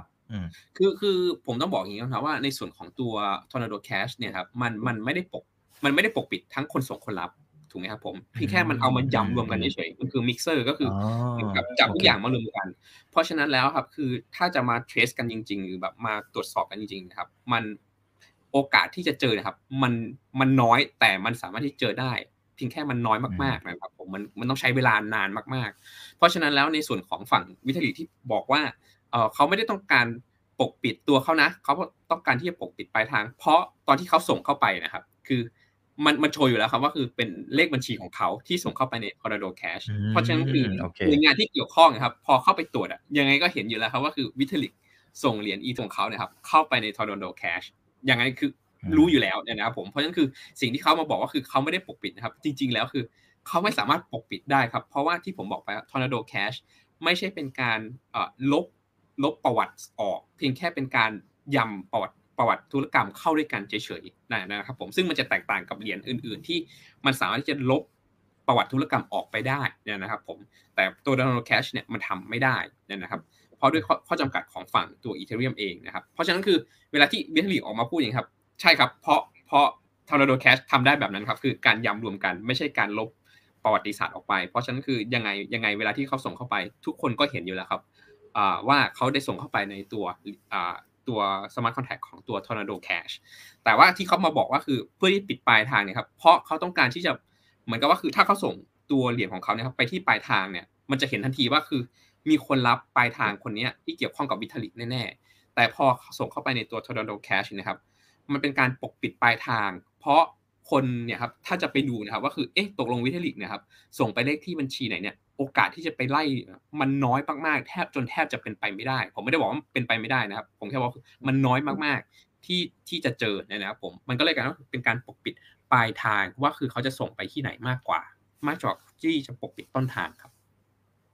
คือคือผมต้องบอกอย่างนี้นะครับว่าในส่วนของตัว Tornado Cash เนี่ยครับมันมันไม่ได้ปกมันไม่ได้ปกปิดทั้งคนส่งคนรับถูกไหมครับผมเพียงแค่มันเอามายำรวมกันเฉยๆมันคือมิกเซอร์ก็คืออเหมือนกับจับทุกอย่างมารวมกัน เพราะฉะนั้นแล้วครับคือถ้าจะมา trace กันจริง ๆ หรือแบบมาตรวจสอบกันจริงๆนะครับมันโอกาสที่จะเจอนะครับ มันมันน้อยแต่มันสามารถที่เจอได้เพียงแค่มันน้อยมากๆนะครับผมมันมันต้องใช้เวลานานมาก ๆ เพราะฉะนั้นแล้วในส่วนของฝั่งวิทยาที่บอกว่า เออเขาไม่ได้ต้องการปกปิดตัวเขานะเขาต้องการที่จะปกปิดปลายทาง เพราะตอนที่เขาส่งเข้าไปนะครับ คือมันมันโชว์อยู่แล้วครับว่าคือเป็นเลขบัญชีของเขาที่ส่งเข้าไปใน Colorado Cash อืมเพราะฉะนั้นคือโอเคหน่วยงานที่เกี่ยวข้องนะครับ พอเข้าไปตรวจอะยังไงก็เห็นอยู่แล้วครับว่าคือวิทลิกส่งเหรียญอีของเขาเนี่ยครับเข้าไปใน Tornado Cash ยังไงคือรู้อยู่แล้วเนี่ยนะครับผมเพราะฉะนั้นคือสิ่งที่เขามาบอกว่าคือเขาไม่ได้ปกปิดนะครับ จริง ๆ แล้วคือเขาไม่สามารถปกปิดได้ครับ เพราะว่าที่ผมบอกไป Tornado Cash ไม่ใช่เป็นการเอ่อลบ ลบประวัติออก เพียงแค่เป็นการยำประวัติประวัติธุรกรรมเข้าด้วยกันเฉยๆนะครับผมซึ่งมันจะแตกต่างกับเหรียญอื่น ๆ ที่มันสามารถที่จะลบประวัติธุรกรรมออกไปได้นะครับผมแต่ตัว Donald Cash เนี่ยมันทำไม่ได้นะครับเพราะด้วยข้อขอจำกัดของฝั่งตัว Ethereum เองนะครับเพราะฉะนั้นคือเวลาที่ b i t l e ออกมาพูดอย่างนี้ครับ ใช่ครับ เพราะเพราะ Tornado Cash ทำได้แบบนั้นครับคือการยำรวมกันไม่ใช่การลบประวัติศาสตร์ออกไป เพราะฉะนั้นคือยังไงยังไงเวลาที่เขาส่งเข้าไป ทุกคนก็เห็นอยู่แล้วครับ ว่าเขาได้ส่งเข้าไปในตัวตัว smart contract ของตัว Tornado Cash แต่ว่าที่เขามาบอกว่าคือเพื่อที่ปิดปลายทางเนี่ยครับเพราะเขาต้องการที่จะเหมือนกับว่าคือถ้าเขาส่งตัวเหรียญของเขาเนี่ยครับไปที่ปลายทางเนี่ยมันจะเห็นทันทีว่าคือมีคนรับปลายทางคนนี้ที่เกี่ยวข้องกับวิทลิกแน่ๆแต่พอส่งเข้าไปในตัว Tornado Cash นะครับมันเป็นการปกปิดปลายทาง เพราะ คนเนี่ยครับถ้าจะไปดูนะครับว่าคือเอ๊ะตกลงวิทาลิกเนี่ยครับส่งไปเลขที่บัญชีไหนเนี่ยโอกาสที่จะไปไล่มันน้อยมากๆแทบจนแทบจะเป็นไปไม่ได้ ผมไม่ได้บอกว่าเป็นไปไม่ได้นะครับ ผมแค่บอกมันน้อยมากๆที่ที่จะเจอนะครับผมมันก็เลยกลายเป็นการปกปิดปลายทางว่าคือเขาจะส่งไปที่ไหนมากกว่า มากกว่าที่จะปกปิดต้นทางครับ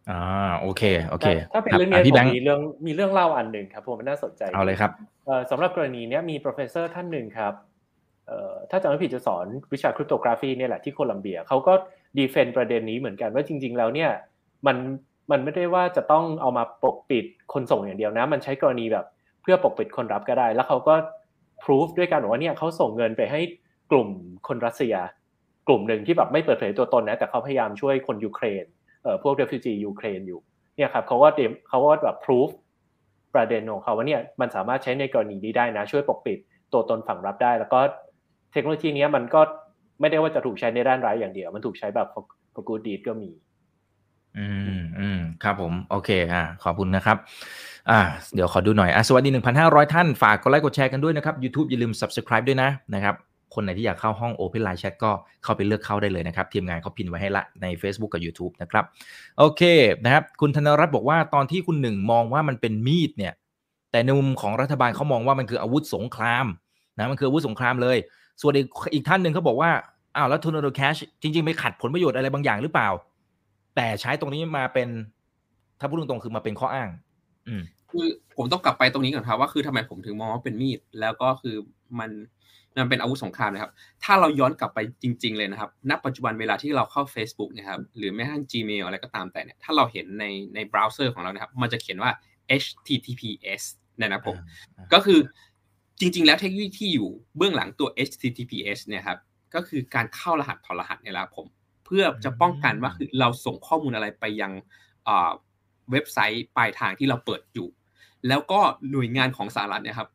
อ่าโอเคโอเค ถ้าเป็นครับเรื่องอะนี้พี่ผแบงมค์มีเรื่องมีเรื่องเล่าอันหนึ่งครับผมมันน่าสนใจเอาเลยครับเอ่อสำหรับกรณีเนี้ยมี professor ท่านหนึ่งครับเอ่อ ถ้าจำไม่ผิดจะสอนวิชา cryptography เนี่ยแหละที่โคลัมเบียเขาก็ defend ประเด็นนี้เหมือนกันว่าจริง ๆ แล้วเนี่ยมันมันไม่ได้ว่าจะต้องเอามาปกปิดคนส่งอย่างเดียวนะ มันใช้กรณีแบบเพื่อปกปิดคนรับก็ได้ แล้วเขาก็พิสูจน์ด้วยการบอกว่าเนี่ยเขาส่งเงินไปให้กลุ่มคนรัสเซีย กลุ่มหนึ่งที่แบบไม่เปิดเผยตัวตนนะแต่เขาพยายามช่วยคนยูเครนเอ่อพวก refugee ยูเครนอยู่เนี่ยครับเขาก็เตรียมเขาก็แบบพิสูจประเด็นของเขาว่าเนี่ยมันสามารถใช้ในกรณีนี้ได้นะ ช่วยปกปิดตัวตนฝั่งรับได้ แล้วก็ เทคโนโลยีนี้มันก็ไม่ได้ว่าจะถูกใช้ในด้านร้ายอย่างเดียว มันถูกใช้แบบ for good deed ก็มี อืมอืมครับผม โอเคอ่าขอบคุณนะครับ อ่า เดี๋ยวขอดูหน่อยอะสวัสดี 1,500 ท่าน ฝากกดไลค์กดแชร์กันด้วยนะครับ YouTube อย่าลืม Subscribe ด้วยนะนะครับคนไหนที่อยากเข้าห้อง Open Line Chat ก็เข้าไปเลือกเข้าได้เลยนะครับ ทีมงานเขาพินไว้ให้ละใน Facebook กับ YouTube นะครับ โอเคนะครับ คุณธนรัตน์บอกว่าตอนที่คุณหนึ่งมองว่ามันเป็นมีดเนี่ย แต่ในมุมของรัฐบาลเขามองว่ามันคืออาวุธสงครามนะมันคืออาวุธสงครามเลย ส่วนอีกอีกท่านหนึ่งเขาบอกว่าอ้าวแล้ว Tornado Cash จริงๆไปขัดผลประโยชน์อะไรบางอย่างหรือเปล่า แต่ใช้ตรงนี้มาเป็น ถ้าพูดตรงๆคือมาเป็นข้ออ้าง อืมคือผมต้องกลับไปตรงนี้ก่อนครับว่าคือทำไมผมถึงมองว่าเป็นมีด แล้วก็คือมันมันเป็นอาวุธสงครามนะครับ ถ้าเราย้อนกลับไปจริง ๆ เลยนะครับ ณ ปัจจุบันเวลาที่เราเข้า Facebook นะครับ หรือแม้กระทั่ง Gmail อะไรก็ตามแต่เนี่ย ถ้าเราเห็นในในเบราว์เซอร์ของเรานะครับ มันจะเขียนว่า HTTPS เนี่ยนะผม ก็คือ จริง ๆ แล้วเทคโนโลยีที่อยู่เบื้องหลังตัว HTTPS เนี่ยครับก็คือการเข้ารหัสถอดรหัสเนี่ยแหละผม เพื่อจะป้องกันว่าคือเราส่งข้อมูลอะไรไปยังเว็บไซต์ปลายทางที่เราเปิดอยู่ แล้วก็หน่วยงานของสหรัฐเนี่ยครับ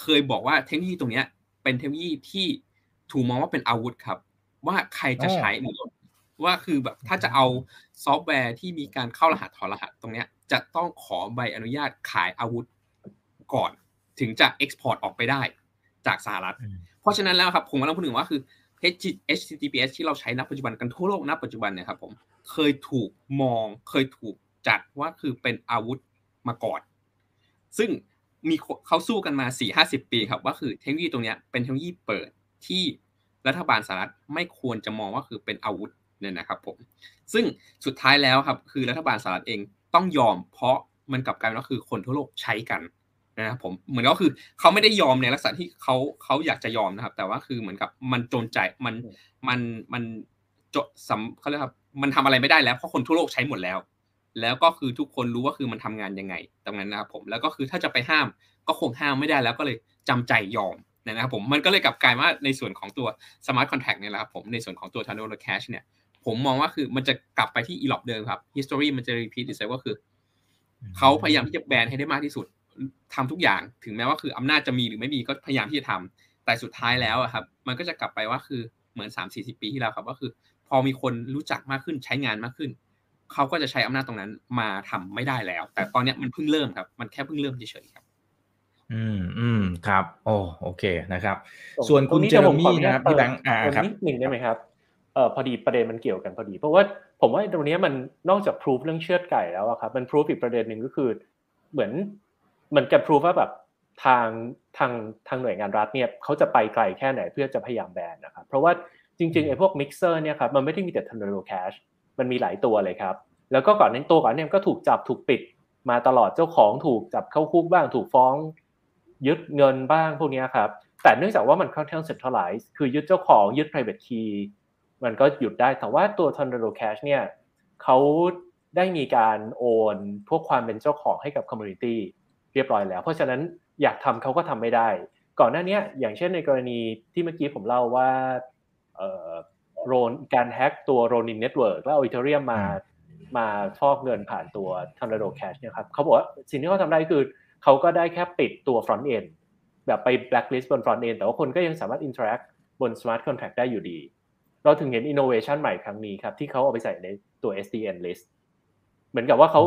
เคยบอกว่าเทคโนโลยีตรงเนี้ยเป็นเทคโนโลยีที่ถูกมองว่าเป็นอาวุธครับ ว่าใครจะใช้หรือว่าคือแบบถ้าจะเอาซอฟต์แวร์ที่มีการเข้ารหัสถอดรหัสตรงเนี้ย จะต้องขอใบอนุญาตขายอาวุธก่อน ถึงจะ export ออกไปได้จากสหรัฐ เพราะฉะนั้นแล้วครับผมกำลังพูดถึงว่าคือ HTTPS ที่เราใช้ณปัจจุบันกันทั่วโลกณปัจจุบันเนี่ยครับผมเคยถูกมองเคยถูกจัดว่าคือเป็นอาวุธมาก่อน ซึ่งมีเขาสู้กันมา 4 5 0 ปีครับว่าคือเทคโนโลยีตรงนี้เป็นเทคโนโลยีเปิดที่รัฐบาลสหรัฐไม่ควรจะมองว่าคือเป็นอาวุธเนี่ยนะครับผมซึ่งสุดท้ายแล้วครับคือรัฐบาลสหรัฐเองต้องยอม เพราะมันกลับกลายเป็นว่าคือคนทั่วโลกใช้กัน นะครับผมเหมือนก็คือเขาไม่ได้ยอมในลักษณะที่เขาเขาอยากจะยอมนะครับ แต่ว่าคือเหมือนกับมันโจรใจมันมันมันจดสำเขาเรียกครับมันทำอะไรไม่ได้แล้วเพราะคนทั่วโลกใช้หมดแล้ว แล้วก็คือทุกคนรู้ว่าคือมันทำงานยังไง ตรงนั้นนะครับผมแล้วก็คือถ้าจะไปห้ามก็คงห้ามไม่ได้แล้วก็เลยจำใจยอมนะครับผมมันก็เลยกลับกลายว่าในส่วนของตัว smart contract เนี่ยแหละครับผมในส่วนของตัว t o r n a d o cash เนี่ยผมมองว่าคือมันจะกลับไปที่อีล็อปเดิมครับ history มันจะ repeat itself ก็คือเขาพยายามที่จะแบนให้ได้มากที่สุด ทำทุกอย่างถึงแม้ว่าคืออำนาจจะมีหรือไม่มีก็พยายามที่จะทำแต่สุดท้ายแล้วครับ มันก็จะกลับไปว่าคือเหมือนสามสี่สิบปีที่แล้วครับก็คือ พอมีคนรู้จักมากขึ้นใช้งานมากขึ้นเขาก็จะใช้อำนาจตรงนั้นมาทำไม่ได้แล้ว แต่ตอนนี้มันเพิ่งเริ่มครับ มันแค่เพิ่งเริ่มเฉยๆครับ อืมอืมครับ โอ้โอเคนะครับ ส่วนคุณเจอร์มี่นะครับพี่แบงค์อ่าครับนิดหนึ่งได้ไหมครับเอ่อพอดีประเด็นมันเกี่ยวกันพอดี เพราะว่าผมว่าตรงนี้มันนอกจากพิสูจน์เรื่องเชือดไก่แล้วครับ มันพิสูจน์อีกประเด็นหนึ่งก็คือ เหมือน เหมือนกับพิสูจน์ว่าแบบทางทางทางหน่วยงานรัฐเนี่ยเขาจะไปไกลแค่ไหนเพื่อจะพยายามแบนนะครับเพราะว่าจริงๆไอ้พวกมิกเซอร์เนี่ยครับมันไม่ได้มีแต่ Tornado Cash มันมีหลายตัวเลยครับ แล้วก็ก่อนนั้นตัวก่อนเนี่ยก็ถูกจับถูกปิดมาตลอดเจ้าของถูกจับเข้าคุกบ้างถูกฟ้อง ยึดเงินบ้างพวกนี้ครับแต่เนื่องจากว่ามันค่อนข้าง centralized คือยึดเจ้าของยึด private key มันก็หยุดได้แต่ว่าตัว Tornado Cash เนี่ยเขาได้มีการโอนพวกความเป็นเจ้าของให้กับ community เรียบร้อยแล้ว เพราะฉะนั้นอยากทำเขาก็ทำไม่ได้ ก่อนหน้านี้อย่างเช่นในกรณีที่เมื่อกี้ผมเล่าว่าโรนการแฮ็กตัว Ronin network แล้วเอา Ethereum มามาฟอกเงินผ่านตัว Tornado Cash เนี่ยครับเขาบอกว่าสิ่งที่เขาทำได้คือเขาก็ได้แค่ปิดตัว front end แบบไป blacklist บน front end แต่ว่าคนก็ยังสามารถ interact บน smart contract ได้อยู่ดี เราถึงเห็น innovation ใหม่ครั้งนี้ครับ ที่เขาเอาไปใส่ในตัว SDN list เหมือนกับว่าเขา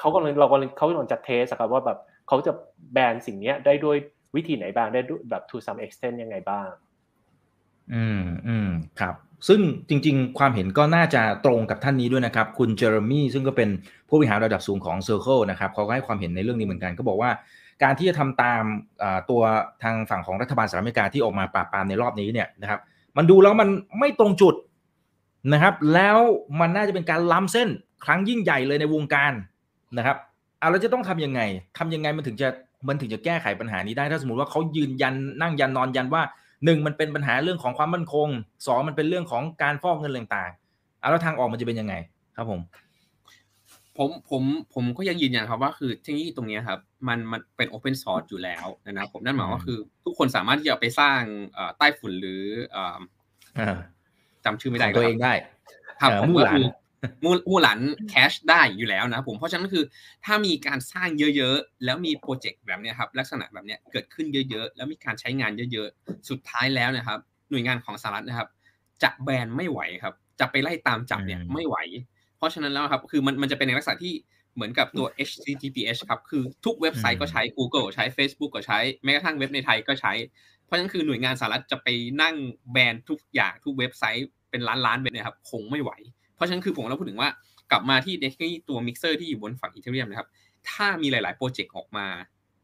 เขากำลังเรากำลังเขากำลังจะ test ครับว่าแบบ เขาจะแบนสิ่งนี้ได้ด้วยวิธีไหนบ้างได้ด้วยแบบ to some extent ยังไงบ้าง อืมอืมครับ ซึ่งจริง ๆ ความเห็นก็น่าจะตรงกับท่านนี้ด้วยนะครับ คุณเจอร์มี่ซึ่งก็เป็นผู้บริหารระดับสูงของ Circle นะครับเขาก็ให้ความเห็นในเรื่องนี้เหมือนกันก็บอกว่าการที่จะทำตามตัวทางฝั่งของรัฐบาลสหรัฐอเมริกาที่ออกมาปราบปรามในรอบนี้เนี่ยนะครับ มันดูแล้วมันไม่ตรงจุดนะครับ แล้วมันน่าจะเป็นการล้ำเส้นครั้งยิ่งใหญ่เลยในวงการนะครับ เอาเราจะต้องทํำยังไงทำยังไงมันถึงจะมันถึงจะแก้ไขปัญหานี้ได้ถ้าสมมติว่าเขายืนยันนั่งยันนอนยันว่าหนึ่งมันเป็นปัญหาเรื่องของความมั่นคงสองมันเป็นเรื่องของการฟอกเงินต่างๆเอาแล้วทางออกมันจะเป็นยังไง ครับผม ผมผมผมก็ยังยืนยันครับว่าคือเทคโนโลยีตรงนี้ครับ มันมันเป็น open source อยู่แล้วนะครับผมนั่นหมายว่าคือ ทุกคนสามารถที่จะไปสร้างไต้ฝุ่นหรือจำชื่อไม่ได้ตัวเองได้ครับมู่หลาน มู่หลาน Cash ได้อยู่แล้วนะผมเพราะฉะนั้นคือถ้ามีการสร้างเยอะๆ แล้วมีโปรเจกต์แบบนี้ครับลักษณะแบบนี้เกิดขึ้นเยอะๆ แล้วมีการใช้งานเยอะๆ สุดท้ายแล้วนะครับ หน่วยงานของสหรัฐนะครับ จะแบนไม่ไหวครับ จะไปไล่ตามจับเนี่ยไม่ไหว เพราะฉะนั้นแล้วครับคือมันมันจะเป็นในลักษณะที่เหมือนกับตัว HTTPS ครับคือทุกเว็บไซต์ก็ใช้ Google ใช้ Facebook ก็ใช้แม้กระทั่งเว็บในไทยก็ใช้ เพราะฉะนั้นคือหน่วยงานสหรัฐจะไปนั่งแบนทุกอย่างทุกเว็บไซต์เป็นล้านล้านเว็บเนี่ยครับคงไม่ไหว เพราะฉะนั้นคือผมเราพูดถึงว่ากลับมาที่เนี่ยตัวมิกเซอร์ที่อยู่บนฝั่ง Ethereum นะครับ ถ้ามีหลาย ๆ โปรเจกต์ออกมา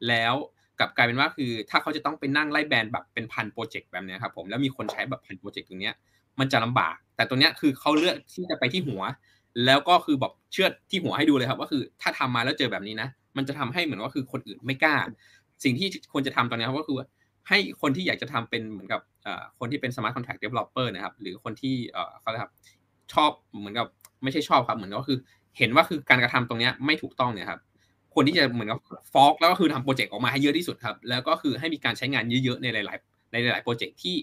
แล้วกลับกลายเป็นว่าคือ ถ้าเขาจะต้องไปนั่งไล่แบรนด์แบบเป็นพันโปรเจกต์แบบนี้ครับผมแล้วมีคนใช้แบบพันโปรเจกต์ตรงนี้มันจะลำบาก แต่ตรงนี้คือเขาเลือกที่จะไปที่หัว แล้วก็คือแบบเชือดที่หัวให้ดูเลยครับว่าคือถ้าทำมาแล้วเจอแบบนี้นะ มันจะทำให้เหมือนว่าคือคนอื่นไม่กล้า สิ่งที่ควรจะทำตอนนี้ครับก็คือให้คนที่อยากจะทำเป็นเหมือนกับคนที่เป็น smart contract developer นะครับหรือคนที่เขาเรียกครับ ชอบเหมือนกับไม่ใช่ชอบครับ เหมือนก็คือ เห็นว่าคือการกระทำตรงนี้ไม่ถูกต้องเนี่ยครับควรที่จะเหมือนกับฟอกแล้วก็คือทำโปรเจกต์ออกมาให้เยอะที่สุดครับ แล้วก็คือให้มีการใช้งานเยอะๆในหลาย ๆ ในหลายๆโปรเจกต์ที่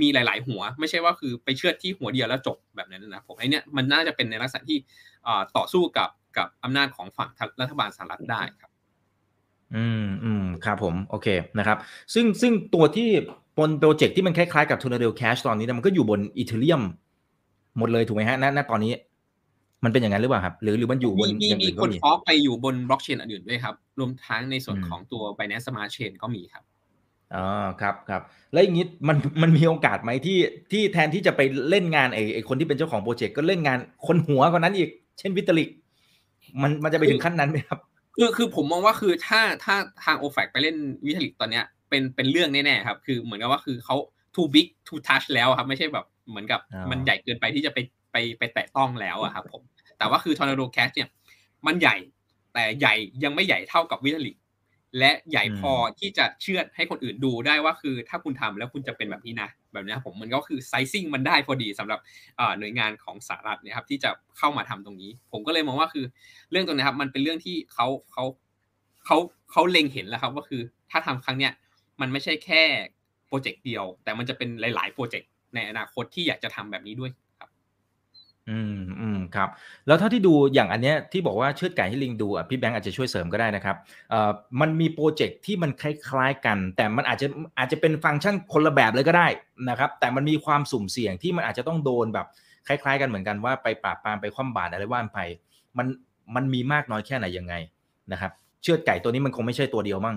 มีหลาย ๆ หัว ไม่ใช่ว่าคือไปเชื่อที่หัวเดียวแล้วจบแบบนั้นนะผมไอเนี้ยมันน่าจะเป็นในลักษณะที่ต่อสู้กับกับอำนาจของฝั่งรัฐบาลสหรัฐได้ครับ อืมอืมครับผมโอเคนะครับ ซึ่งซึ่งตัวที่บนโปรเจกต์ที่มันคล้ายๆกับ Tornado Cash ตอนนี้มันก็อยู่บน Ethereum หมดเลยถูกไหมฮะณตอนนี้ มันเป็นอย่างนั้นหรือเปล่าครับ หรือหรือมันอยู่บนมีมีคนฟออกไปอยู่บนบล็อกเชนอื่นด้วยครับ รวมทั้งในส่วนของตัว Binance Smart Chain ก็มีครับอ๋อครับครับ แล้วอย่างนี้มันมันมีโอกาสไหมที่ที่แทนที่จะไปเล่นงานไอ้ไอ้คนที่เป็นเจ้าของโปรเจกต์ก็เล่นงานคนหัวคนนั้นอีก เช่น Vitalik มันมันจะไปถึงขั้นนั้นไหมครับคือคือผมมองว่าคือถ้าถ้าทางโอแฟกไปเล่นวิตาลิกตอนเนี้ยเป็นเป็นเรื่องแน่ๆครับ คือเหมือนกับว่าคือเขา too big too touch แล้วครับ ไม่ใช่แบบ เหมือนกับมันใหญ่เกินไปที่จะไปไปไปแตะต้องแล้วอะครับผม แต่ว่าคือ Tornado Cash เนี่ย มันใหญ่แต่ใหญ่ยังไม่ใหญ่เท่ากับวิทลิกและใหญ่พอที่จะเชื่อให้คนอื่นดูได้ว่าคือถ้าคุณทำแล้วคุณจะเป็นแบบนี้นะ แบบนี้ผมมันก็คือไซซิ่งมันได้พอดีสำหรับหน่วยงานของสหรัฐเนี่ยครับที่จะเข้ามาทำตรงนี้ ผมก็เลยมองว่าคือ เรื่องตรงนี้ครับมันเป็นเรื่องที่เขาเขาเขาเขาเล็งเห็นแล้วครับว่าคือถ้าทำครั้งเนี้ยมันไม่ใช่แค่โปรเจกต์เดียว แต่มันจะเป็นหลาย ๆ โปรเจกต์ ในอนาคตที่อยากจะทำแบบนี้ด้วยครับ อืมอืมครับ แล้วเท่าที่ดูอย่างอันเนี้ยที่บอกว่าเชือดไก่ให้ลิงดูอะพี่แบงค์อาจจะช่วยเสริมก็ได้นะครับเอ่อมันมีโปรเจกต์ที่มันคล้ายๆกัน แต่มันอาจจะอาจจะเป็นฟังก์ชันคนละแบบเลยก็ได้นะครับ แต่มันมีความสุ่มเสี่ยงที่มันอาจจะต้องโดนแบบคล้ายๆ กันเหมือนกันว่าไปปราบปรามไปคว่ำบาตรอะไรว่านไป มันมันมีมากน้อยแค่ไหนยังไงนะครับ เชือดไก่ตัวนี้มันคงไม่ใช่ตัวเดียวมั้ง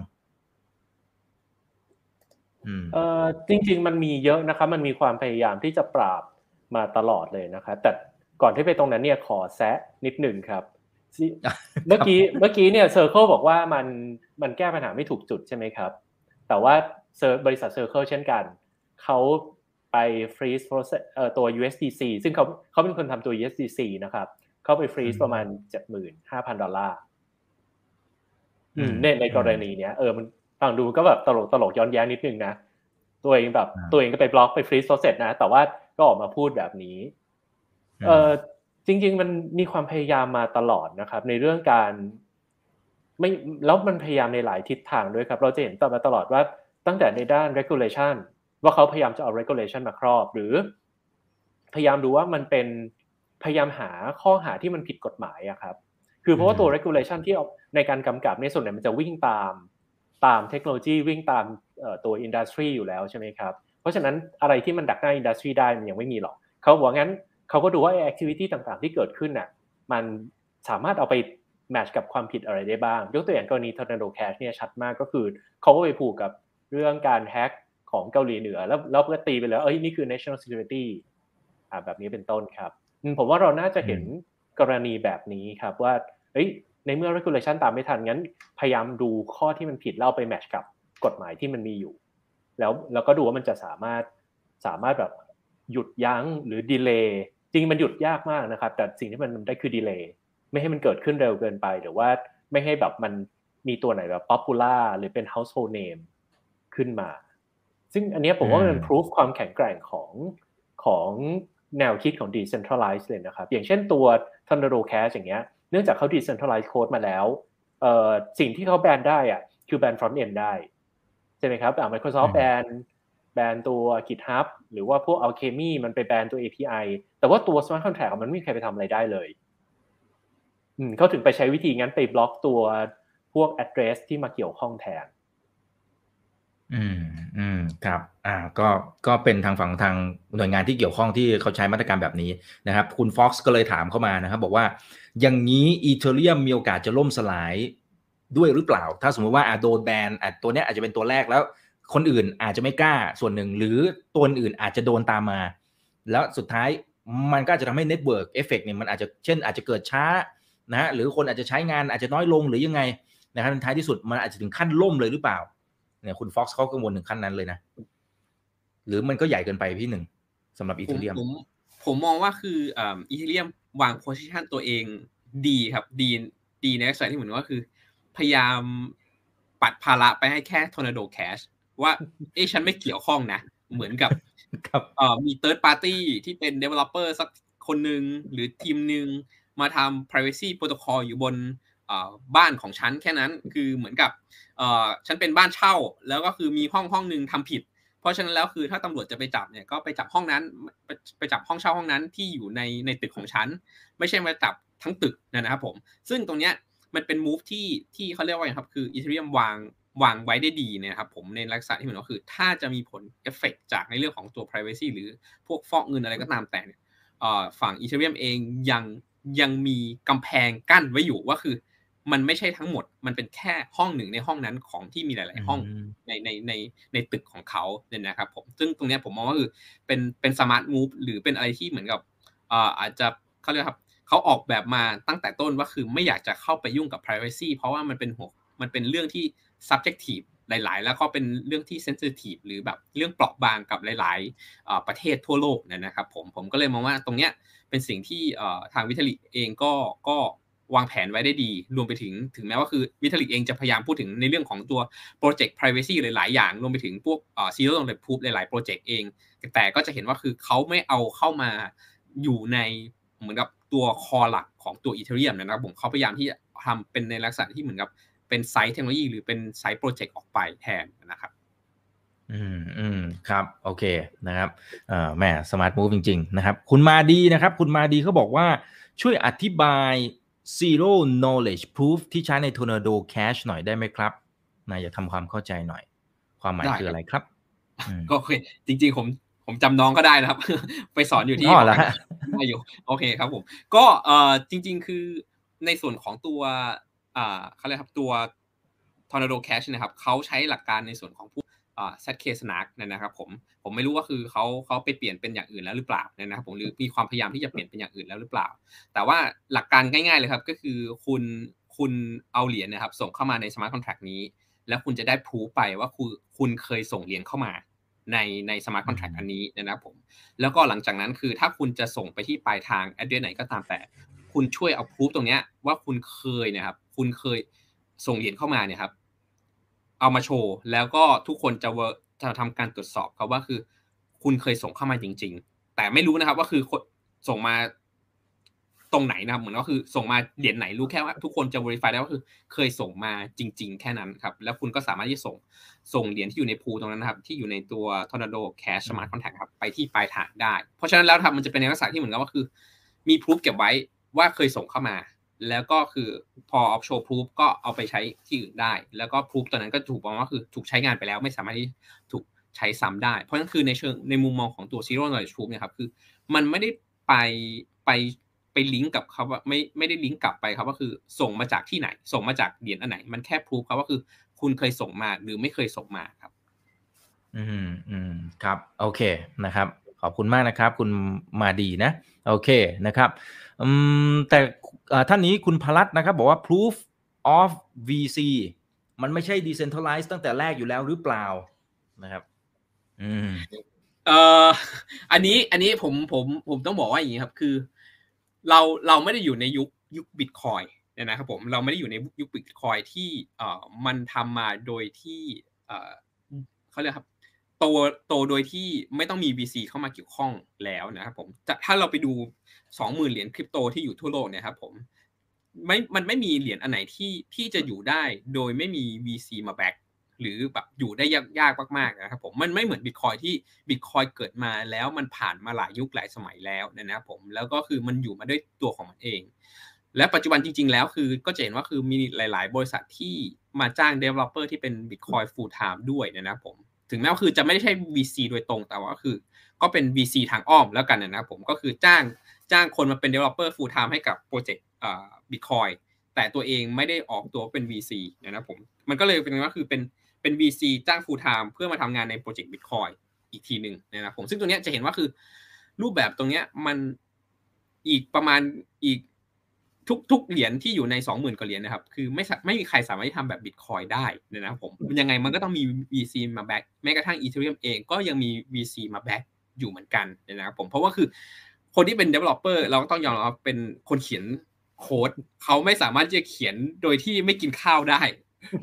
เออจริง ๆ มันมีเยอะนะครับ มันมีความพยายามที่จะปราบมาตลอดเลยนะครับแต่ก่อนที่ไปตรงนั้นเนี่ยขอแซะนิดหนึ่งครับ เมื่อกี้เมื่อกี้เนี่ยเซอร์เคิลบอกว่ามันมันแก้ปัญหาไม่ถูกจุดใช่ไหมครับ แต่ว่าบริษัท Circle เช่นกันเขาไป freeze ตัว USDC ซึ่งเขาเขาเป็นคนทำตัว USDC นะครับเขาไป freeze ประมาณเจ็ดหมื่นห้าพันดอลลาร์ในในกรณีเนี้ยเออมันฟังดูก็แบบตลกตลกย้อนแย้งนิดนึงนะ ตัวเองแบบตัวเองก็ไปบล็อกไป freeze process นะแต่ว่าก็ออกมาพูดแบบนี้เออจริง ๆ มันมีความพยายามมาตลอดนะครับ ในเรื่องการไม่แล้วมันพยายามในหลายทิศทางด้วยครับ เราจะเห็นต่อมาตลอดว่าตั้งแต่ในด้าน regulation ว่าเขาพยายามจะเอา regulation มาครอบ หรือ พยายามดูว่ามันเป็นพยายามหาข้อหาที่มันผิดกฎหมายอะครับ คือเพราะว่าตัว regulation ที่ในการกำกับในส่วนใหญ่มันจะวิ่งตาม ตามเทคโนโลยีวิ่งตามตัว industry อยู่แล้วใช่ไหมครับ เพราะฉะนั้นอะไรที่มันดักหน้า industry ได้มันยังไม่มีหรอกเขาบอกงั้นเขาก็ดูว่าแอคทิวิตี้ต่างๆ ที่เกิดขึ้นน่ะมันสามารถเอาไปแมทช์กับความผิดอะไรได้บ้าง ยกตัวอย่างกรณี Tornado Cash เนี่ยชัดมากก็คือเขาก็ไปผูกกับเรื่องการแฮ็กของเกาหลีเหนือ แล้วแล้วก็ตีไปแล้วเอ้ยนี่คือ national security อ่าแบบนี้เป็นต้นครับ ผมว่าเราน่าจะเห็นกรณีแบบนี้ครับว่าเอ้ย ในเมื่อ regulation ตามไม่ทันงั้น พยายามดูข้อที่มันผิดเล่าไปแมทช์กับกฎหมายที่มันมีอยู่ แล้วแล้วก็ดูว่ามันจะสามารถสามารถแบบหยุดยั้งหรือ delay จริงมันหยุดยากมากนะครับ แต่สิ่งที่มันได้คือ delay ไม่ให้มันเกิดขึ้นเร็วเกินไป หรือว่าไม่ให้แบบมันมีตัวไหนแบบ popular หรือเป็น household name ขึ้นมา ซึ่งอันนี้ผมว่ามันพิสูจน์ความแข็งแกร่งของของแนวคิดของ decentralized เลยนะครับ อย่างเช่นตัว Tornado Cash อย่างเงี้ย เนื่องจากเขา decentralized code มาแล้วเอ่อสิ่งที่เขาแบนได้อะคือแบน front end ได้ใช่ไหมครับอ่า Microsoft แบนแบนตัว GitHub หรือว่าพวก Alchemy มันไปแบนตัว API แต่ว่าตัว smart contract มันไม่มีใครไปทำอะไรได้เลยเขาถึงไปใช้วิธีงั้นไปบล็อกตัวพวก address ที่มาเกี่ยวข้องแทน อืมอืมครับ อ่า ก็ก็เป็นทางฝั่งทางหน่วยงานที่เกี่ยวข้องที่เขาใช้มาตรการแบบนี้นะครับ คุณฟ็อกซ์ก็เลยถามเข้ามานะครับ บอกว่า อย่างนี้ Ethereum มีโอกาสจะล่มสลายด้วยหรือเปล่า ถ้าสมมติว่าอาโดนแบนอะตัวเนี้ยอาจจะเป็นตัวแรกแล้ว คนอื่นอาจจะไม่กล้าส่วนหนึ่ง หรือตัวอื่นอาจจะโดนตามมา แล้วสุดท้ายมันก็จะทำให้ network effect เนี่ยมันอาจจะเช่นอาจจะเกิดช้านะฮะหรือคนอาจจะใช้งานอาจจะน้อยลงหรือยังไงนะครับท้ายที่สุดมันอาจจะถึงขั้นล่มเลยหรือเปล่า เนี่ยคุณฟ็อกซ์เขากังวลถึงขั้นนั้นเลยนะ หรือมันก็ใหญ่เกินไปพี่หนึ่งสำหรับอีเทเรียมผมผมมองว่าคืออีเทเรียมวางโพสิชันตัวเองดีครับ ดีดีในลักษณะที่เหมือนว่าคือ พยายามปัดภาระไปให้แค่ Tornado Cash ว่าเอ้ฉันไม่เกี่ยวข้องนะ เหมือนกับมี third party ที่เป็น developer สักคนหนึ่งหรือทีมหนึ่งมาทำ privacy protocol อยู่บน บ้านของฉันแค่นั้นคือเหมือนกับฉันเป็นบ้านเช่า แล้วก็คือมีห้องห้องหนึ่งทำผิด เพราะฉะนั้นแล้วคือถ้าตำรวจจะไปจับเนี่ยก็ไปจับห้องนั้นไปจับห้องเช่าห้องนั้นที่อยู่ในในตึกของฉัน ไม่ใช่มาจับทั้งตึกนะครับผมซึ่งตรงเนี้ยมันเป็น move ที่ที่เขาเรียกว่าไงครับคือ Ethereum วางวางไว้ได้ดีนะครับผมในลักษณะที่เหมือนก็คือ ถ้าจะมีผลเอฟเฟกจากในเรื่องของตัว privacy หรือพวกฟอกเงินอะไรก็ตามแต่เนี่ยฝั่ง Ethereum เองยังยังมีกำแพงกั้นไว้อยู่ว่าคือ มันไม่ใช่ทั้งหมด มันเป็นแค่ห้องหนึ่งในห้องนั้นของที่มีหลาย ๆ ห้องในในในในตึกของเขาเนี่ยนะครับผม ซึ่งตรงนี้ผมมองว่าคือเป็นเป็น smart move หรือเป็นอะไรที่เหมือนกับอ่าอาจจะเขาเรียกครับเขาออกแบบมาตั้งแต่ต้นว่าคือไม่อยากจะเข้าไปยุ่งกับ privacy เพราะว่ามันเป็นหัวมันเป็นเรื่องที่ subjective หลาย ๆ แล้วก็เป็นเรื่องที่ sensitive หรือแบบเรื่องเปราะบางกับหลาย ๆ ประเทศทั่วโลกนะครับผมผมก็เลยมองว่าตรงเนี้ยเป็นสิ่งที่ทาง Vitalik เองก็ก็ วางแผนไว้ได้ดี รวมไปถึงถึงแม้ว่าคือ Vitalik เองจะพยายามพูดถึงในเรื่องของตัวโปรเจกต์ privacy หลายๆอย่าง รวมไปถึงพวกซีโร่ตรงเ e พูฟหลายๆโปรเจกต์เอง แต่ก็จะเห็นว่าคือเขาไม่เอาเข้ามาอยู่ในเหมือนกับตัว core หลักของตัว Ethereum นะครับผมเขาพยายามที่จะทำเป็นในลักษณะที่เหมือนกับเป็น side technology หรือเป็น side project ออกไปแทนนะครับอืมอืมครับ โอเคนะครับเอ่อแม่สมาร์ทมูฟจริง ๆ นะครับ คุณมาดีนะครับ คุณมาดีเขาบอกว่าช่วยอธิบาย zero knowledge proof ที่ใช้ใน Tornado Cash หน่อยได้ไหมครับนายจะทำความเข้าใจหน่อย ความหมายคืออะไรครับ ก็โอเค จริง ๆ ผมผมจำน้องก็ได้นะครับ ไปสอนอยู่ที่อ๋อแล้วอยู่โอเคครับผม ก็เอ่อจริง ๆ คือในส่วนของตัวอ่าเขาเรียกครับตัว Tornado Cash นะครับเขาใช้หลักการในส่วนของ proof zk-SNARK นะครับผมผมไม่รู้ว่าคือเขาเขาไปเปลี่ยนเป็นอย่างอื่นแล้วหรือเปล่านะครับผมหรือมีความพยายามที่จะเปลี่ยนเป็นอย่างอื่นแล้วหรือเปล่า แต่ว่าหลักการง่ายๆเลยครับก็คือคุณคุณเอาเหรียญนะครับส่งเข้ามาใน smart contract นี้ แล้วคุณจะได้พูไปว่าคุณคุณเคยส่งเหรียญเข้ามาในใน smart contract อันนี้นะครับผมแล้วก็หลังจากนั้นคือถ้าคุณจะส่งไปที่ปลายทาง address ไหนก็ตามแต่ คุณช่วยเอาพูตรงเนี้ยว่าคุณเคยนะครับคุณเคยส่งเหรียญเข้ามาเนี่ยครับ เอามาโชว์ แล้วก็ทุกคนจะจะทำการตรวจสอบครับว่าคือ คุณเคยส่งเข้ามาจริง ๆ แต่ไม่รู้นะครับว่าคือส่งมาตรงไหนนะครับเหมือนก็คือส่งมาเหรียญไหนรู้แค่ว่าทุกคนจะ verify ได้ว่าคือเคยส่งมาจริง ๆ แค่นั้นครับ แล้วคุณก็สามารถที่ส่งส่งเหรียญที่อยู่ในพูตรงนั้นนะครับ ที่อยู่ในตัว Tornado Cash Smart Contract ครับไปที่ปลายทางได้ เพราะฉะนั้นแล้วทำมันจะเป็นในลักษณะที่เหมือนกับว่าคือ มีพูฟเก็บไว้ว่าเคยส่งเข้ามา แล้วก็คือพอ offshore proof ก็เอาไปใช้ที่อื่นได้ แล้วก็ proof ตอนนั้นก็ถูกบอกว่าคือถูกใช้งานไปแล้วไม่สามารถที่ถูกใช้ซ้ำได้ เพราะนั้นคือในเชิงในมุมมองของตัว zero knowledge proof เนี่ยครับคือ มันไม่ได้ไปไปไปลิงก์กับเขาว่าไม่ไม่ได้ลิงก์กลับไปครับว่าคือส่งมาจากที่ไหน ส่งมาจากเหรียญอันไหน มันแค่พรูฟครับว่าคือคุณเคยส่งมาหรือไม่เคยส่งมาครับ อืมอืมครับ โอเคนะครับ ขอบคุณมากนะครับ คุณมาดีนะ โอเคนะครับแต่ท่านนี้คุณพลัตนะครับ บอกว่า proof of VC มันไม่ใช่ decentralized ตั้งแต่แรกอยู่แล้วหรือเปล่านะครับ อืมเอ่ออันนี้อันนี้ผมผมผมต้องบอกว่าอย่างนี้ครับ คือ เราเราไม่ได้อยู่ในยุคยุคบิตคอยเนี่ยนะครับผมเราไม่ได้อยู่ในยุคบิตคอยที่เอ่อมันทำมาโดยที่ เอ่อเขาเรียกครับ โตโตโดยที่ไม่ต้องมี VC เข้ามาเกี่ยวข้องแล้วนะครับผมถ้าเราไปดูสองหมื่นเหรียญคริปโตที่อยู่ทั่วโลกเนี่ยครับผมไม่มันไม่มีเหรียญอันไหนที่ที่จะอยู่ได้โดยไม่มี VC มาแบ็กหรือแบบอยู่ได้ยากมากๆนะครับผมมันไม่เหมือนบิตคอยที่บิตคอยเกิดมาแล้วมันผ่านมาหลายยุคหลายสมัยแล้วนะครับผมแล้วก็คือมันอยู่มาด้วยตัวของมันเอง และปัจจุบันจริง ๆ แล้วคือก็จะเห็นว่าคือมีหลาย ๆ บริษัทที่มาจ้าง developer ที่เป็น Bitcoin full time ด้วยนะครับผม ถึงแม้ว่าคือจะไม่ได้ใช่ VC โดยตรงแต่ว่าคือ ก็เป็น VC ทางอ้อมแล้วกันนะครับผมก็คือจ้างจ้างคนมาเป็น developer full time ให้กับโปรเจกต์อ่า Bitcoin แต่ตัวเองไม่ได้ออกตัวเป็น VC นะครับผมมันก็เลยเป็นว่าคือเป็นเป็น VC จ้าง full time เพื่อมาทำงานในโปรเจกต์ Bitcoin อีกทีหนึ่งนะครับผมซึ่งตัวนี้จะเห็นว่าคือรูปแบบตรงนี้มันอีกประมาณอีก ทุกทุกเหรียญที่อยู่ในสองหมื่นกว่าเหรียญนะครับ คือไม่ไม่มีใครสามารถที่ทำแบบบิตคอยได้นะครับผมยังไงมันก็ต้องมี VC มา back แม้กระทั่ง Ethereum เองก็ยังมี VC มา back อยู่เหมือนกันนะครับผมเพราะว่าคือคนที่เป็น developer เราก็ต้องยอมรับเป็นคนเขียนโค้ดเขาไม่สามารถจะเขียนโดยที่ไม่กินข้าวได้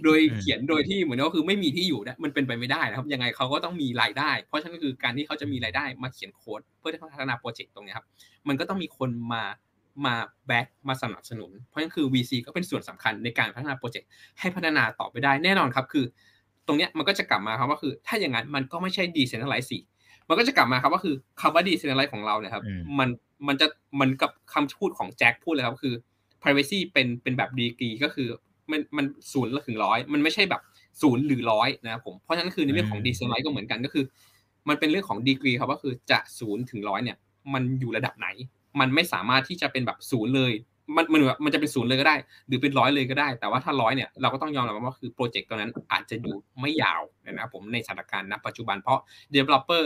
โดยเขียนโดยที่เหมือนก็คือไม่มีที่อยู่มันเป็นไปไม่ได้นะครับ ยังไงเขาก็ต้องมีรายได้ เพราะฉะนั้นคือการที่เขาจะมีรายได้มาเขียนโค้ดเพื่อที่พัฒนาโปรเจกต์ตรงนี้ครับ มันก็ต้องมีคนมา มา back มาสนับสนุน เพราะฉะนั้นคือ VC ก็เป็นส่วนสำคัญในการพัฒนาโปรเจกต์ให้พัฒนาต่อไปได้แน่นอนครับ คือ ตรงเนี้ยมันก็จะกลับมาครับว่าคือ ถ้าอย่างนั้นมันก็ไม่ใช่ decentralized สิมันก็จะกลับมาครับว่าคือคำว่า decentralized ของเราเนี่ยครับมันมันจะมันกับคำพูดของแจ็คพูดเลยครับคือ privacy เป็นเป็นแบบดีกรีก็คือมันมันศูนย์ถึงร้อยมันไม่ใช่แบบศูนย์หรือร้อยนะครับผมเพราะฉะนั้นคือในเรื่องของ decentralized ก็เหมือนกันก็คือ มันเป็นเรื่องของดีกรีครับว่าคือจะศูนย์ถึงร้อยเนี่ย มันอยู่ระดับไหน มันไม่สามารถที่จะเป็นแบบศูนย์เลย มันมันมันจะเป็นศูนย์เลยก็ได้ หรือเป็นร้อยเลยก็ได้ แต่ว่าถ้าร้อยเนี่ยเราก็ต้องยอมรับว่าคือโปรเจกต์ตัวนั้นอาจจะอยู่ไม่ยาวนะครับผมในสถานการณ์ณปัจจุบันเพราะ developer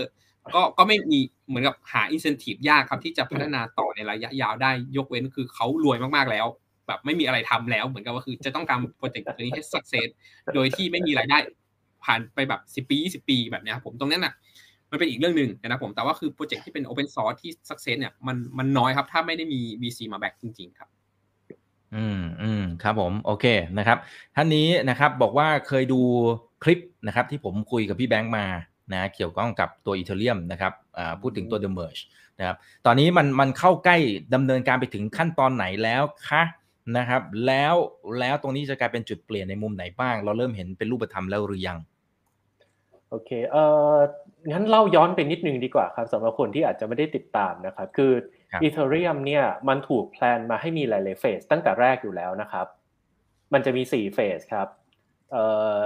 ก็ก็ไม่มีเหมือนกับหา incentive ยากครับที่จะพัฒนาต่อในระยะยาวได้ยกเว้นคือเขารวยมากๆแล้ว แบบไม่มีอะไรทำแล้ว เหมือนกับว่าคือจะต้องการโปรเจกต์ตัวนี้ให้ success โดยที่ไม่มีรายได้ผ่านไปแบบสิปี20ปีแบบนี้ครับผมตรงนั้นน่ะ มันเป็นอีกเรื่องหนึ่งนะครับผมแต่ว่าคือโปรเจกต์ที่เป็น Open Source ที่ Success เนี่ยมันมันน้อยครับ ถ้าไม่ได้มี VC มาแบกจริง ๆ ครับ อืมอืมครับผมโอเคนะครับ ท่านนี้นะครับบอกว่าเคยดูคลิปนะครับ ที่ผมคุยกับพี่แบงค์มานะเกี่ยวข้องกับตัวอีเทเรียมนะครับพูดถึงตัว The Merge นะครับตอนนี้มันมันเข้าใกล้ดำเนินการไปถึงขั้นตอนไหนแล้วคะนะครับ แล้วแล้วตรงนี้จะกลายเป็นจุดเปลี่ยนในมุมไหนบ้าง เราเริ่มเห็นเป็นรูปธรรมแล้วหรือยัง โอเค เอ่อ งั้นเล่าย้อนไปนิดนึงดีกว่าครับสำหรับคนที่อาจจะไม่ได้ติดตามนะครับ คืออีเทเรียมเนี่ยมันถูกแพลนมาให้มีหลายๆเฟสตั้งแต่แรกอยู่แล้วนะครับ มันจะมีสี่เฟสครับ เอ่อ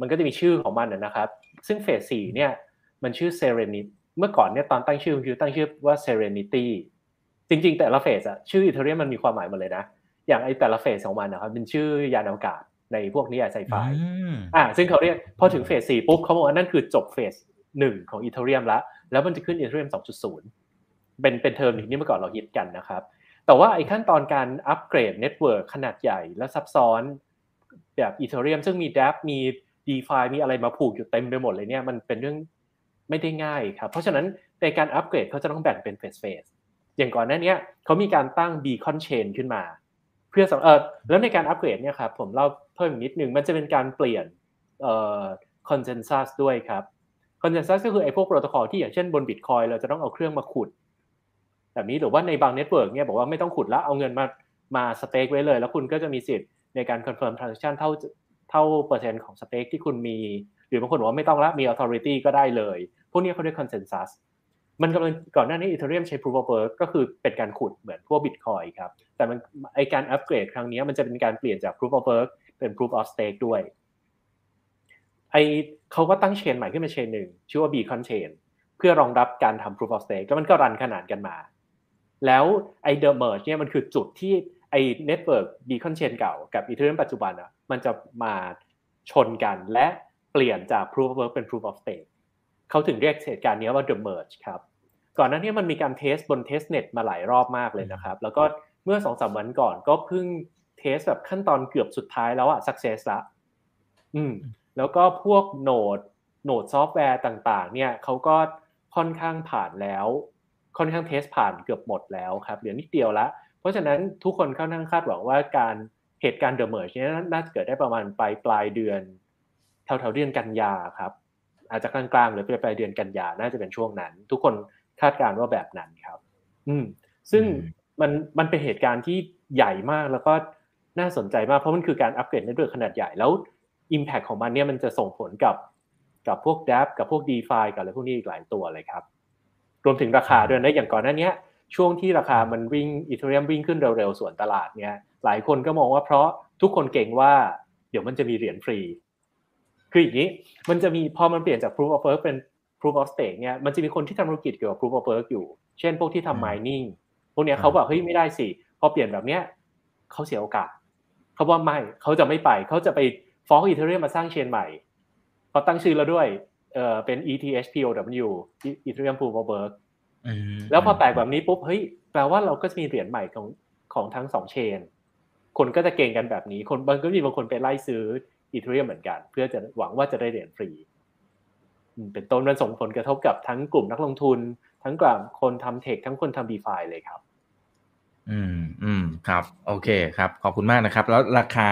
มันก็จะมีชื่อของมันนะครับ ซึ่งเฟสสี่เนี่ย มันชื่อ Serenity เมื่อก่อนเนี่ยตอนตั้งชื่อคือตั้งชื่อว่า Serenity จริง ๆ แต่ละ phase อะชื่อ Ethereum มันมีความหมายหมดเลยนะ อย่างไอแต่ละ phase ของมันนะครับเป็นชื่อยานอวกาศ ในพวกนี้ไซไฟอ่าซึ่งเขาเรียกพอถึง phase สี่ปุ๊บเขาบอกว่านั่นคือจบ phase หนึ่งของ Ethereum แล้วแล้วมันจะขึ้น Ethereum สองจุดศูนย์เป็นเป็นเทอมหนึ่งที่เมื่อก่อนเราฮิตกันนะครับ แต่ว่าไอ้ขั้นตอนการอัปเกรด network ขนาดใหญ่และซับซ้อนแบบอีเทเรียมซึ่งมีดับมี d e f ามีอะไรมาผูกอยู่เต็มไปหมดเลยเนี่ยมันเป็นเรื่องไม่ได้ง่ายครับ เพราะฉะนั้นในการอัปเกรดเขาจะต้องแบ่งเป็นเฟสเฟสอย่างก่อนหน้านี้เขามีการตั้ง beacon chain ขึ้นมา เพื่อเออแล้วในการอัปเกรดเนี่ยครับผมเล่าเพิ่มอีกนิดนึงมันจะเป็นการเปลี่ยนเอ่อ consensus ด้วยครับ consensus ก็คือไอ้พวกโปรโตคอลที่อย่างเช่นบนบิตคอยเราจะต้องเอาเครื่องมาขุดแบบนี้หรือว่าในบาง network เนี่ยบอกว่าไม่ต้องขุดแล้วเอาเงินมามา stake ไว้เลย แล้วคุณก็จะมีสิทธิ์ในการคอนเฟิร์มทราน s ชันเท่าเท่าเปอร์เซ็นต์ของสเต็กที่คุณมี หรือบางคนบอกว่าไม่ต้องละมีออ t h o r i t y ก็ได้เลย พวกนี้เขาเรียกคอนเซนแซส มันกำลังก่อนหน้านี้อีเทเรียมใช้ proof of work ก็คือเป็นการขุดเหมือนพวกบิตคอยครับ แต่มันไอการอัปเกรดครั้งนี้มันจะเป็นการเปลี่ยนจาก proof of work เป็น proof of stake ด้วยไอเขาก็ตั้งเชนใหม่ขึ้นมาเชนหนึ่งชื่อว่า beacon chain เพื่อรองรับการทำ proof of stake แล้วมันก็รันขนานกันมา แล้วไอ the merge เนี่ยมันคือจุดที่ไอ network beacon chain เก่ากับ ethereum ปัจจุบันอะมันจะมาชนกันและเปลี่ยนจาก proof of work เป็น proof of stake เขาถึงเรียกเหตุการณ์นี้ว่า the merge ครับก่อนหน้านี้มันมีการ test บน testnet มาหลายรอบมากเลยนะครับ แล้วก็เมื่อสองสามวันก่อนก็เพิ่ง test แบบขั้นตอนเกือบสุดท้ายแล้วอะ success ละอืมแล้วก็พวก node node ซอฟต์แวร์ต่างๆ เนี่ยเขาก็ค่อนข้างผ่านแล้ว ค่อนข้างเทสผ่านเกือบหมดแล้วครับเหลือนิดเดียวละ เพราะฉะนั้นทุกคนค่อนข้างคาดหวังว่าการเหตุการณ์เดอะเมอร์ชเนี่ยน่าจะเกิดได้ประมาณปลายปลายเดือนแถวๆเดือนกันยาครับ อาจจะกลางๆ หรือปลายปลายเดือนกันยาน่าจะเป็นช่วงนั้น ทุกคนคาดการณ์ว่าแบบนั้นครับ อืม ซึ่งมันมันเป็นเหตุการณ์ที่ใหญ่มากแล้วก็น่าสนใจมากเพราะมันคือการอัปเกรดในเรื่องขนาดใหญ่แล้ว Impact ของมันเนี่ยมันจะส่งผลกับกับพวก d a p กับพวก d e f ากับอะไรพวกนี้อีกหลายตัวเลยครับ รวมถึงราคาด้วยนะอย่างก่อนหน้านี้ช่วงที่ราคามันวิ่งอีเทเรียมวิ่งขึ้นเร็วๆส่วนตลาดเนี่ยหลายคนก็มองว่าเพราะทุกคนเก่งว่าเดี๋ยวมันจะมีเหรียญฟรี คืออย่างนี้มันจะมีพอมันเปลี่ยนจาก proof of work เป็น proof of stake เนี่ยมันจะมีคนที่ทำธุรกิจเกี่ยวกับ proof of work อยู่ เช่นพวกที่ทำ mining พวกเนี้ยเขาบอกเฮ้ยไม่ได้สิพอเปลี่ยนแบบเนี้ยเขาเสียโอกาสเขาว่าไม่เขาจะไม่ไปเขาจะไปฟ้องอีเทเรียมมาสร้างเชนใหม่เขาตั้งชื่อแล้วด้วยเออเป็น ETHPOW Ethereum Proof of Work แล้วพอแตกแบบนี้ปุ๊บเฮ้ยแปลว่าเราก็จะมีเหรียญใหม่ของของทั้งสองเชน คนก็จะเก่งกันแบบนี้ คนบางก็มีบางคนไปไล่ซื้อ อีเทเรียมเหมือนกัน เพื่อจะหวังว่าจะได้เหรียญฟรี เป็นต้นมันส่งผลกระทบกับทั้งกลุ่มนักลงทุน ทั้งกลุ่มคนทำเทคทั้งคนทำดีฟาเลยครับ อืมอืมครับ โอเคครับ ขอบคุณมากนะครับ แล้วราคา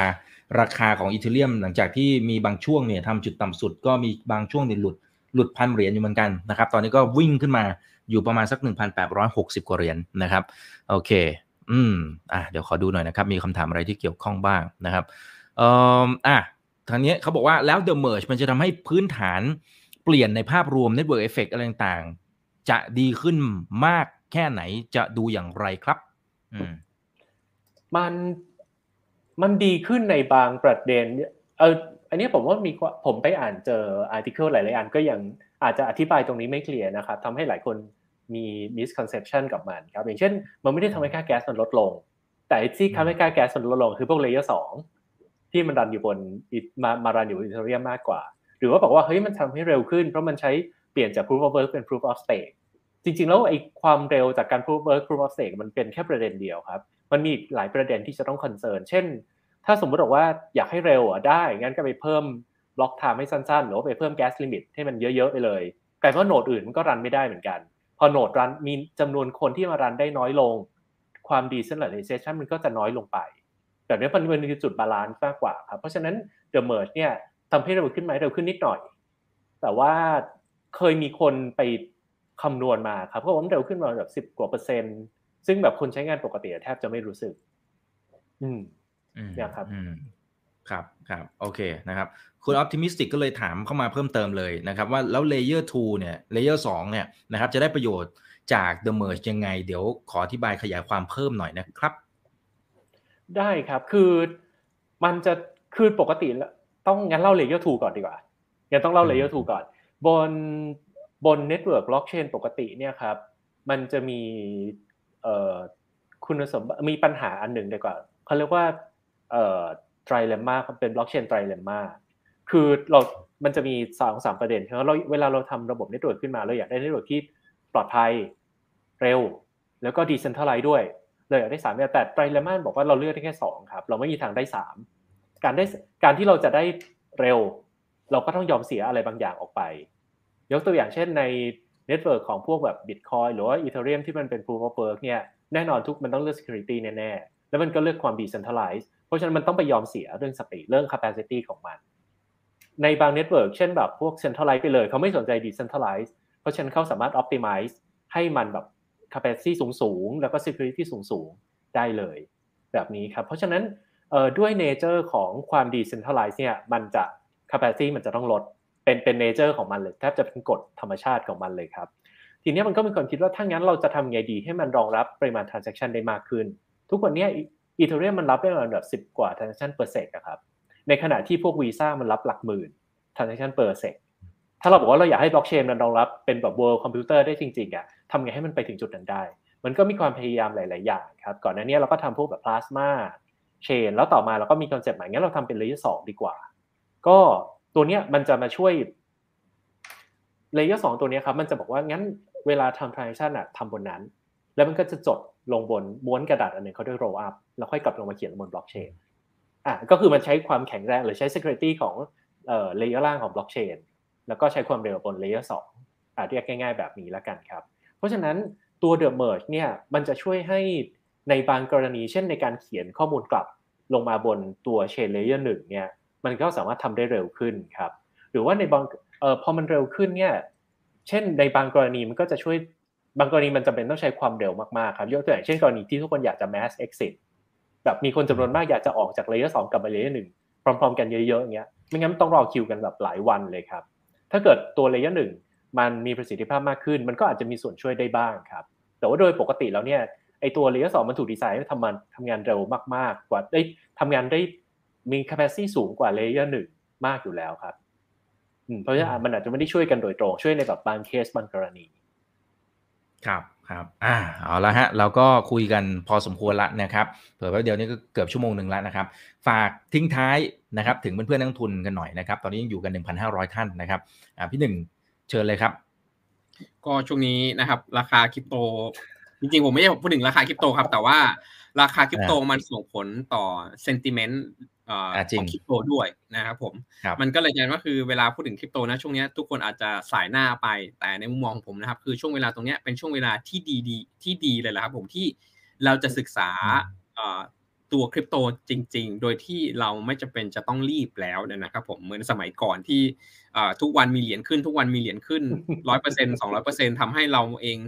ราคาของอีเทเรียมหลังจากที่มีบางช่วงเนี่ยทำจุดต่ำสุดก็มีบางช่วงเนี่ยหลุดหลุดพันเหรียญอยู่เหมือนกันนะครับ ตอนนี้ก็วิ่งขึ้นมาอยู่ประมาณสัก 1,860 กว่าเหรียญนนะครับ โอเค อืม อะ เดี๋ยวขอดูหน่อยนะครับ มีคำถามอะไรที่เกี่ยวข้องบ้างนะครับ เอ่ออะ ทางนี้เขาบอกว่าแล้ว The Merge มันจะทำให้พื้นฐานเปลี่ยนในภาพรวม Network Effect อะไรต่างๆ จะดีขึ้นมากแค่ไหนจะดูอย่างไรครับมมันมันดีขึ้นในบางประเด็น เอออันนี้ผมว่ามีผมไปอ่านเจอ article หลายๆอันก็ยังอาจจะอธิบายตรงนี้ไม่เคลียร์นะครับทำให้หลายคนมี misconception กับมันครับอย่างเช่น มันไม่ได้ทำให้ค่าแก๊สมันลดลง แต่ที่ทำให้ค่าแก๊สมันลดลงคือพวก layer สอง ที่มันรันอยู่บนมามารันอยู่บน Ethereum มากกว่า หรือว่าบอกว่าเฮ้ยมันทำให้เร็วขึ้นเพราะมันใช้เปลี่ยนจาก proof of work เป็น proof of stake จริงๆ แล้วไอ้ความเร็วจากการ proof of work proof of stake มันเป็นแค่ประเด็นเดียวครับ มันมีหลายประเด็นที่จะต้อง concern เช่น ถ้าสมมติบอกว่าอยากให้เร็วอะได้งั้นก็ไปเพิ่ม block time ให้สั้นๆ หรือว่าไปเพิ่ม gas limit ให้มันเยอะๆไปเลยกลายเป็นว่า node อื่นมันก็รันไม่ได้เหมือนกัน พอ node รันมีจำนวนคนที่มารันได้น้อยลง ความดีเซน r a l i z a t i o n มันก็จะน้อยลงไป แบบนี้มันเป็นจุด balance มากกว่าครับเพราะฉะนั้น The Merge เนี่ยทำให้เร็วขึ้นไหมเร็วขึ้นนิดหน่อย แต่ว่าเคยมีคนไปคำนวณมาครับก็ว่ามันเร็วขึ้นมาแบบสิบกว่าเปอร์เซ็นต์ซึ่งแบบคนใช้งานปกติแทบจะไม่รู้สึก อืมเนี่ยครับอืมครับครับโอเคนะครับ คุณออ t ติมิสติกก็เลยถามเข้ามาเพิ่มเติมเลยนะครับ ว่าแล้ว layer 2เนี่ย layer 2เนี่ยนะครับจะได้ประโยชน์จาก The Merge ยังไง เดี๋ยวขออธิบายขยายความเพิ่มหน่อยนะครับ ได้ครับ คือมันจะคือปกติต้องงั้นเล่า layer 2ก่อนดีกว่างั้นต้องเล่า layer 2ก่อน บนบน network บล็อกเชนปกติเนี่ยครับ มันจะมีเอ่อคุณสมบัติมีปัญหาอันหนึ่งดีกว่าเขาเรียกว่าเอ่อ trilemma เป็นบล็อกเชน trilemma คือเรา มันจะมีสองสามประเด็นคือเราเวลาเราทำระบบ network ขึ้นมาเราอยากได้ network ที่ปลอดภัยเร็ว แล้วก็ decentralized ด้วย เราอยากได้สามแต่ trilemma บอกว่าเราเลือกได้แค่สองครับเราไม่มีทางได้สามการได้การที่เราจะได้เร็ว เราก็ต้องยอมเสียอะไรบางอย่างออกไป ยกตัวอย่างเช่นใน network ของพวกแบบ Bitcoin หรือว่า Ethereum ที่มันเป็น Proof of Work เนี่ยแน่นอนทุกมันต้องเลือก security แน่ๆ แล้วมันก็เลือกความ decentralized เพราะฉะนั้นมันต้องไปยอมเสียเรื่อง speed เรื่อง capacity ของมัน ในบาง network เช่นแบบพวก centralized ไปเลย เขาไม่สนใจ decentralized เพราะฉะนั้นเขาสามารถ optimize ให้มันแบบ capacity สูงๆแล้วก็ security สูงๆได้เลย แบบนี้ครับ เพราะฉะนั้นด้วย nature ของความ decentralized เนี่ยมันจะ capacity มันจะต้องลดเป็นเป็น nature ของมันเลยแทบจะเป็นกฎธรรมชาติของมันเลยครับ ทีนี้มันก็มีคนคิดว่าถ้างั้นเราจะทำไงดีให้มันรองรับปริมาณ transaction ได้มากขึ้น ทุกวันนี้ Ethereum มันรับได้ประมาณแบบสิบกว่า transaction per sec ครับในขณะที่พวกวีซ่ามันรับหลักหมื่น transaction per sec ถ้าเราบอกว่าเราอยากให้บล็อกเชนมันรองรับเป็นแบบ world computer ได้จริงๆอะทำไงให้มันไปถึงจุดนั้นได้ มันก็มีความพยายามหลาย ๆ อย่างครับ ก่อนหน้านี้เราก็ทำพวกแบบ plasma chain แล้วต่อมาเราก็มีคอนเซ็ปต์ใหม่งั้นเราทำเป็น layer 2ดีกว่า ก็ตัวเนี้ยมันจะมาช่วย layer 2ตัวเนี้ยครับมันจะบอกว่างั้นเวลาทำ transaction อะทำบนนั้น แล้วมันก็จะจดลงบนม้วนกระดาษอันหนึ่งเขาด้วย roll up แล้วค่อยกลับลงมาเขียนบน blockchain อะก็คือมันใช้ความแข็งแรงหรือใช้ security ของเอ่อ layer ล่างของ blockchain แล้วก็ใช้ความเร็วบน layer 2อะเรียกง่าย ๆ แบบนี้แล้วกันครับ เพราะฉะนั้นตัว the merge เนี่ยมันจะช่วยให้ในบางกรณีเช่นในการเขียนข้อมูลกลับลงมาบนตัว chain layer 1เนี่ยมันก็สามารถทำได้เร็วขึ้นครับ หรือว่าในบางเอ่อพอมันเร็วขึ้นเนี่ยเช่นในบางกรณีมันก็จะช่วยบางกรณีมันจำเป็นต้องใช้ความเร็วมากๆครับยกตัวอย่างเช่นกรณีที่ทุกคนอยากจะ mass exit แบบมีคนจำนวนมากอยากจะออกจาก layer สองกลับมา layer หนึ่งพร้อม ๆ กันเยอะๆอย่างเงี้ยไม่งั้นต้องรอคิวกันแบบหลายวันเลยครับ ถ้าเกิดตัว layer หนึ่งมันมีประสิทธิภาพมากขึ้น มันก็อาจจะมีส่วนช่วยได้บ้างครับ แต่ว่าโดยปกติแล้วเนี่ยไอตัว layer สองมันถูกดีไซน์ให้ทำมันทำงานเร็วมากๆ กว่าได้ทำงานได้มี capacity สูงกว่า layer หนึ่งมากอยู่แล้วครับอืมเพราะฉะนั้นมันอาจจะไม่ได้ช่วยกันโดยตรงช่วยในแบบบางเคสบางกรณี ครับ ครับอ่าเอาละฮะเราก็คุยกันพอสมควรละนะครับเผื่อว่าเดียวนี้ก็เกือบชั่วโมงหนึ่งแล้วนะครับ ฝากทิ้งท้ายนะครับ ถึงเพื่อนๆนักทุนกันหน่อยนะครับ ตอนนี้ยังอยู่กัน 1,500 ท่านนะครับอ่าพี่หนึ่งเชิญเลยครับ ก็ช่วงนี้นะครับ ราคาคริปโต จริงๆ ผมไม่ได้พูดถึงราคาคริปโตครับ แต่ว่าราคาคริปโตมันส่งผลต่อเซนติเมนต์ ของคริปโตด้วยนะครับผมมันก็เลยกลายว่าคือเวลาพูดถึงคริปโตนะช่วงนี้ทุกคนอาจจะสายหน้าไปแต่ในมุมมองของผมนะครับ คือช่วงเวลาตรงนี้เป็นช่วงเวลาที่ดีดีที่ดีเลยแหละครับผมที่เราจะศึกษาตัวคริปโตจริง ๆ โดยที่เราไม่จำเป็นจะต้องรีบแล้วนะครับผมเหมือนสมัยก่อนที่ทุกวันมีเหรียญขึ้น ทุกวันมีเหรียญขึ้นร้อยเปอร์เซ็นต์สองร้อยเปอร์เซ็นต์ทำให้เราเอง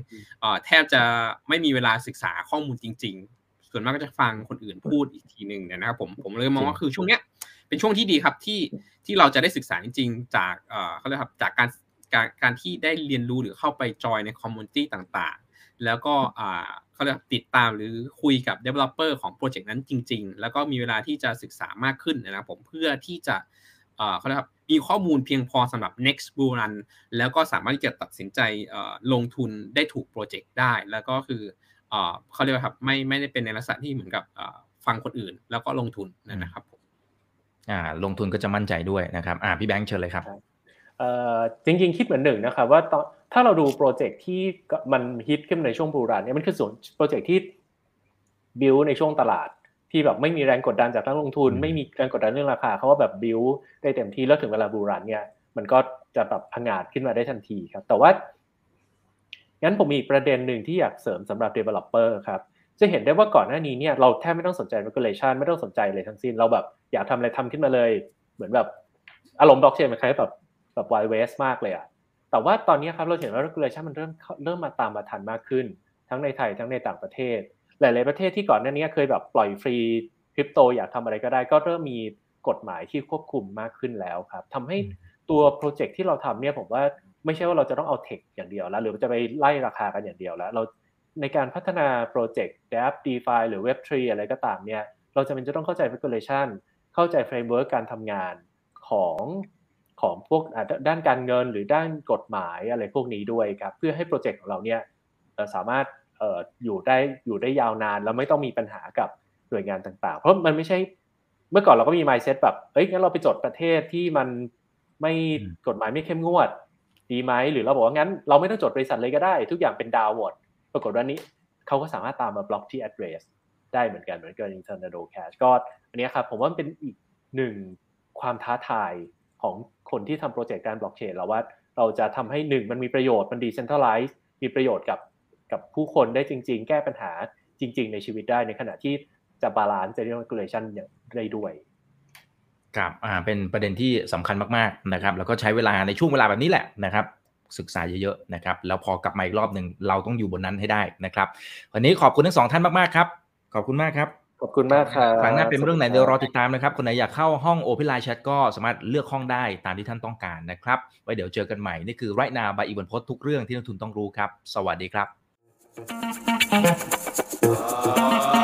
แทบจะไม่มีเวลาศึกษาข้อมูลจริงๆ ส่วนมากก็จะฟังคนอื่นพูดอีกทีหนึ่งนะครับผมผมเลยมองว่าคือช่วงเนี้ยเป็นช่วงที่ดีครับที่ที่เราจะได้ศึกษาจริงๆจากเขาเรียกครับจากการการการที่ได้เรียนรู้หรือเข้าไป join ใน community ต่างๆ แล้วก็เขาเรียกติดตามหรือคุยกับ developer ของโปรเจกต์นั้นจริง ๆ แล้วก็มีเวลาที่จะศึกษามากขึ้นนะครับผมเพื่อที่จะเขาเรียกครับมีข้อมูลเพียงพอสำหรับ next bull run แล้วก็สามารถที่จะตัดสินใจลงทุนได้ถูกโปรเจกต์ได้ แล้วก็คือ เขาเรียกว่าครับไม่ไม่ได้เป็นในลักษณะที่เหมือนกับฟังคนอื่น แล้วก็ลงทุนนะครับผมอ่าลงทุนก็จะมั่นใจด้วยนะครับอ่าพี่แบงค์เชิญเลยครับเอ่อจริงๆคิดเหมือนหนึ่งนะครับว่าตอนถ้าเราดูโปรเจกต์ที่มันฮิตขึ้นในช่วงบูรันเนี่ยมันคือส่วนโปรเจกต์ที่บิวในช่วงตลาดที่แบบไม่มีแรงกดดันจากนักลงทุน ไม่มีแรงกดดันเรื่องราคาเขาว่าแบบบิวได้เต็มที่แล้วถึงเวลาบูรันเนี่ยมันก็จะแบบพังอาดขึ้นมาได้ทันทีครับแต่ว่า งั้นผมมีอีกประเด็นหนึ่งที่อยากเสริมสำหรับ developer ครับ จะเห็นได้ว่าก่อนหน้านี้เนี่ยเราแทบไม่ต้องสนใจ regulation ไม่ต้องสนใจเลยทั้งสิ้น เราแบบอยากทำอะไรทำขึ้นมาเลย เหมือนแบบอารมณ์บล็อกเชนมันคล้ายแบบแบบ wild west มากเลยอะแต่ว่าตอนนี้ครับเราเห็นว่า regulation มันเริ่มเริ่มมาตามมาทันมากขึ้น ทั้งในไทยทั้งในต่างประเทศ หลาย ๆ ประเทศที่ก่อนหน้านี้เคยแบบปล่อยฟรีคริปโตอยากทำอะไรก็ได้ ก็เริ่มมีกฎหมายที่ควบคุมมากขึ้นแล้วครับทำให้ตัวโปรเจกต์ที่เราทำเนี่ยผมว่า ไม่ใช่ว่าเราจะต้องเอาเทคอย่างเดียวแล้วหรือจะไปไล่ราคากันอย่างเดียวแล้ว เราในการพัฒนาโปรเจกต์ Dap DeFi หรือ Web3 อะไรก็ตามเนี่ยเราจะเป็นจะต้องเข้าใจ regulation เข้าใจ framework การทำงานของของพวกด้านการเงินหรือด้านกฎหมายอะไรพวกนี้ด้วยครับเพื่อให้โปรเจกต์ของเราเนี่ยสามารถอยู่ได้อยู่ได้ยาวนาน แล้วไม่ต้องมีปัญหากับหน่วยงานต่างๆ เพราะมันไม่ใช่เมื่อก่อนเราก็มี mindset แบบเฮ้ยงั้นเราไปจดประเทศที่มันไม่กฎหมายไม่เข้มงวด ดีไหมหรือเราบอกว่างั้นเราไม่ต้องจดบริษัทเลยก็ได้ ทุกอย่างเป็น DAO หมดปรากฏว่านี้เขาก็สามารถตามมาบล็อกที่ address ได้เหมือนกันเหมือนกับ Tornado Cash ก็อันนี้ครับผมว่ามันเป็นอีกหนึ่งความท้าทายของคนที่ทำโปรเจกต์การบล็อกเชนแล้วว่าเราจะทำให้หนึ่งมันมีประโยชน์มัน decentralized มีประโยชน์กับกับผู้คนได้จริง ๆ แก้ปัญหาจริง ๆ ในชีวิตได้ในขณะที่จะ balance เรื่อง regulation ได้ด้วย ครับอ่าเป็นประเด็นที่สำคัญมากๆนะครับ แล้วก็ใช้เวลาในช่วงเวลาแบบนี้แหละนะครับศึกษาเยอะๆนะครับแล้วพอกลับมาอีกรอบหนึ่งเราต้องอยู่บนนั้นให้ได้นะครับ วันนี้ขอบคุณทั้งสองท่านมากๆครับ ขอบคุณมากครับขขอบคุณมากครับครั้งหน้าเป็นเรื่องไหนเดี๋ยวรอติดตามนะครับ คนไหนอยากเข้าห้อง Open Line Chat ก็สามารถเลือกห้องได้ตามที่ท่านต้องการนะครับ ไว้เดี๋ยวเจอกันใหม่ นี่คือ Right Now บายอีบันพศทุกเรื่องที่นักทุนต้องรู้ครับ สวัสดีครับ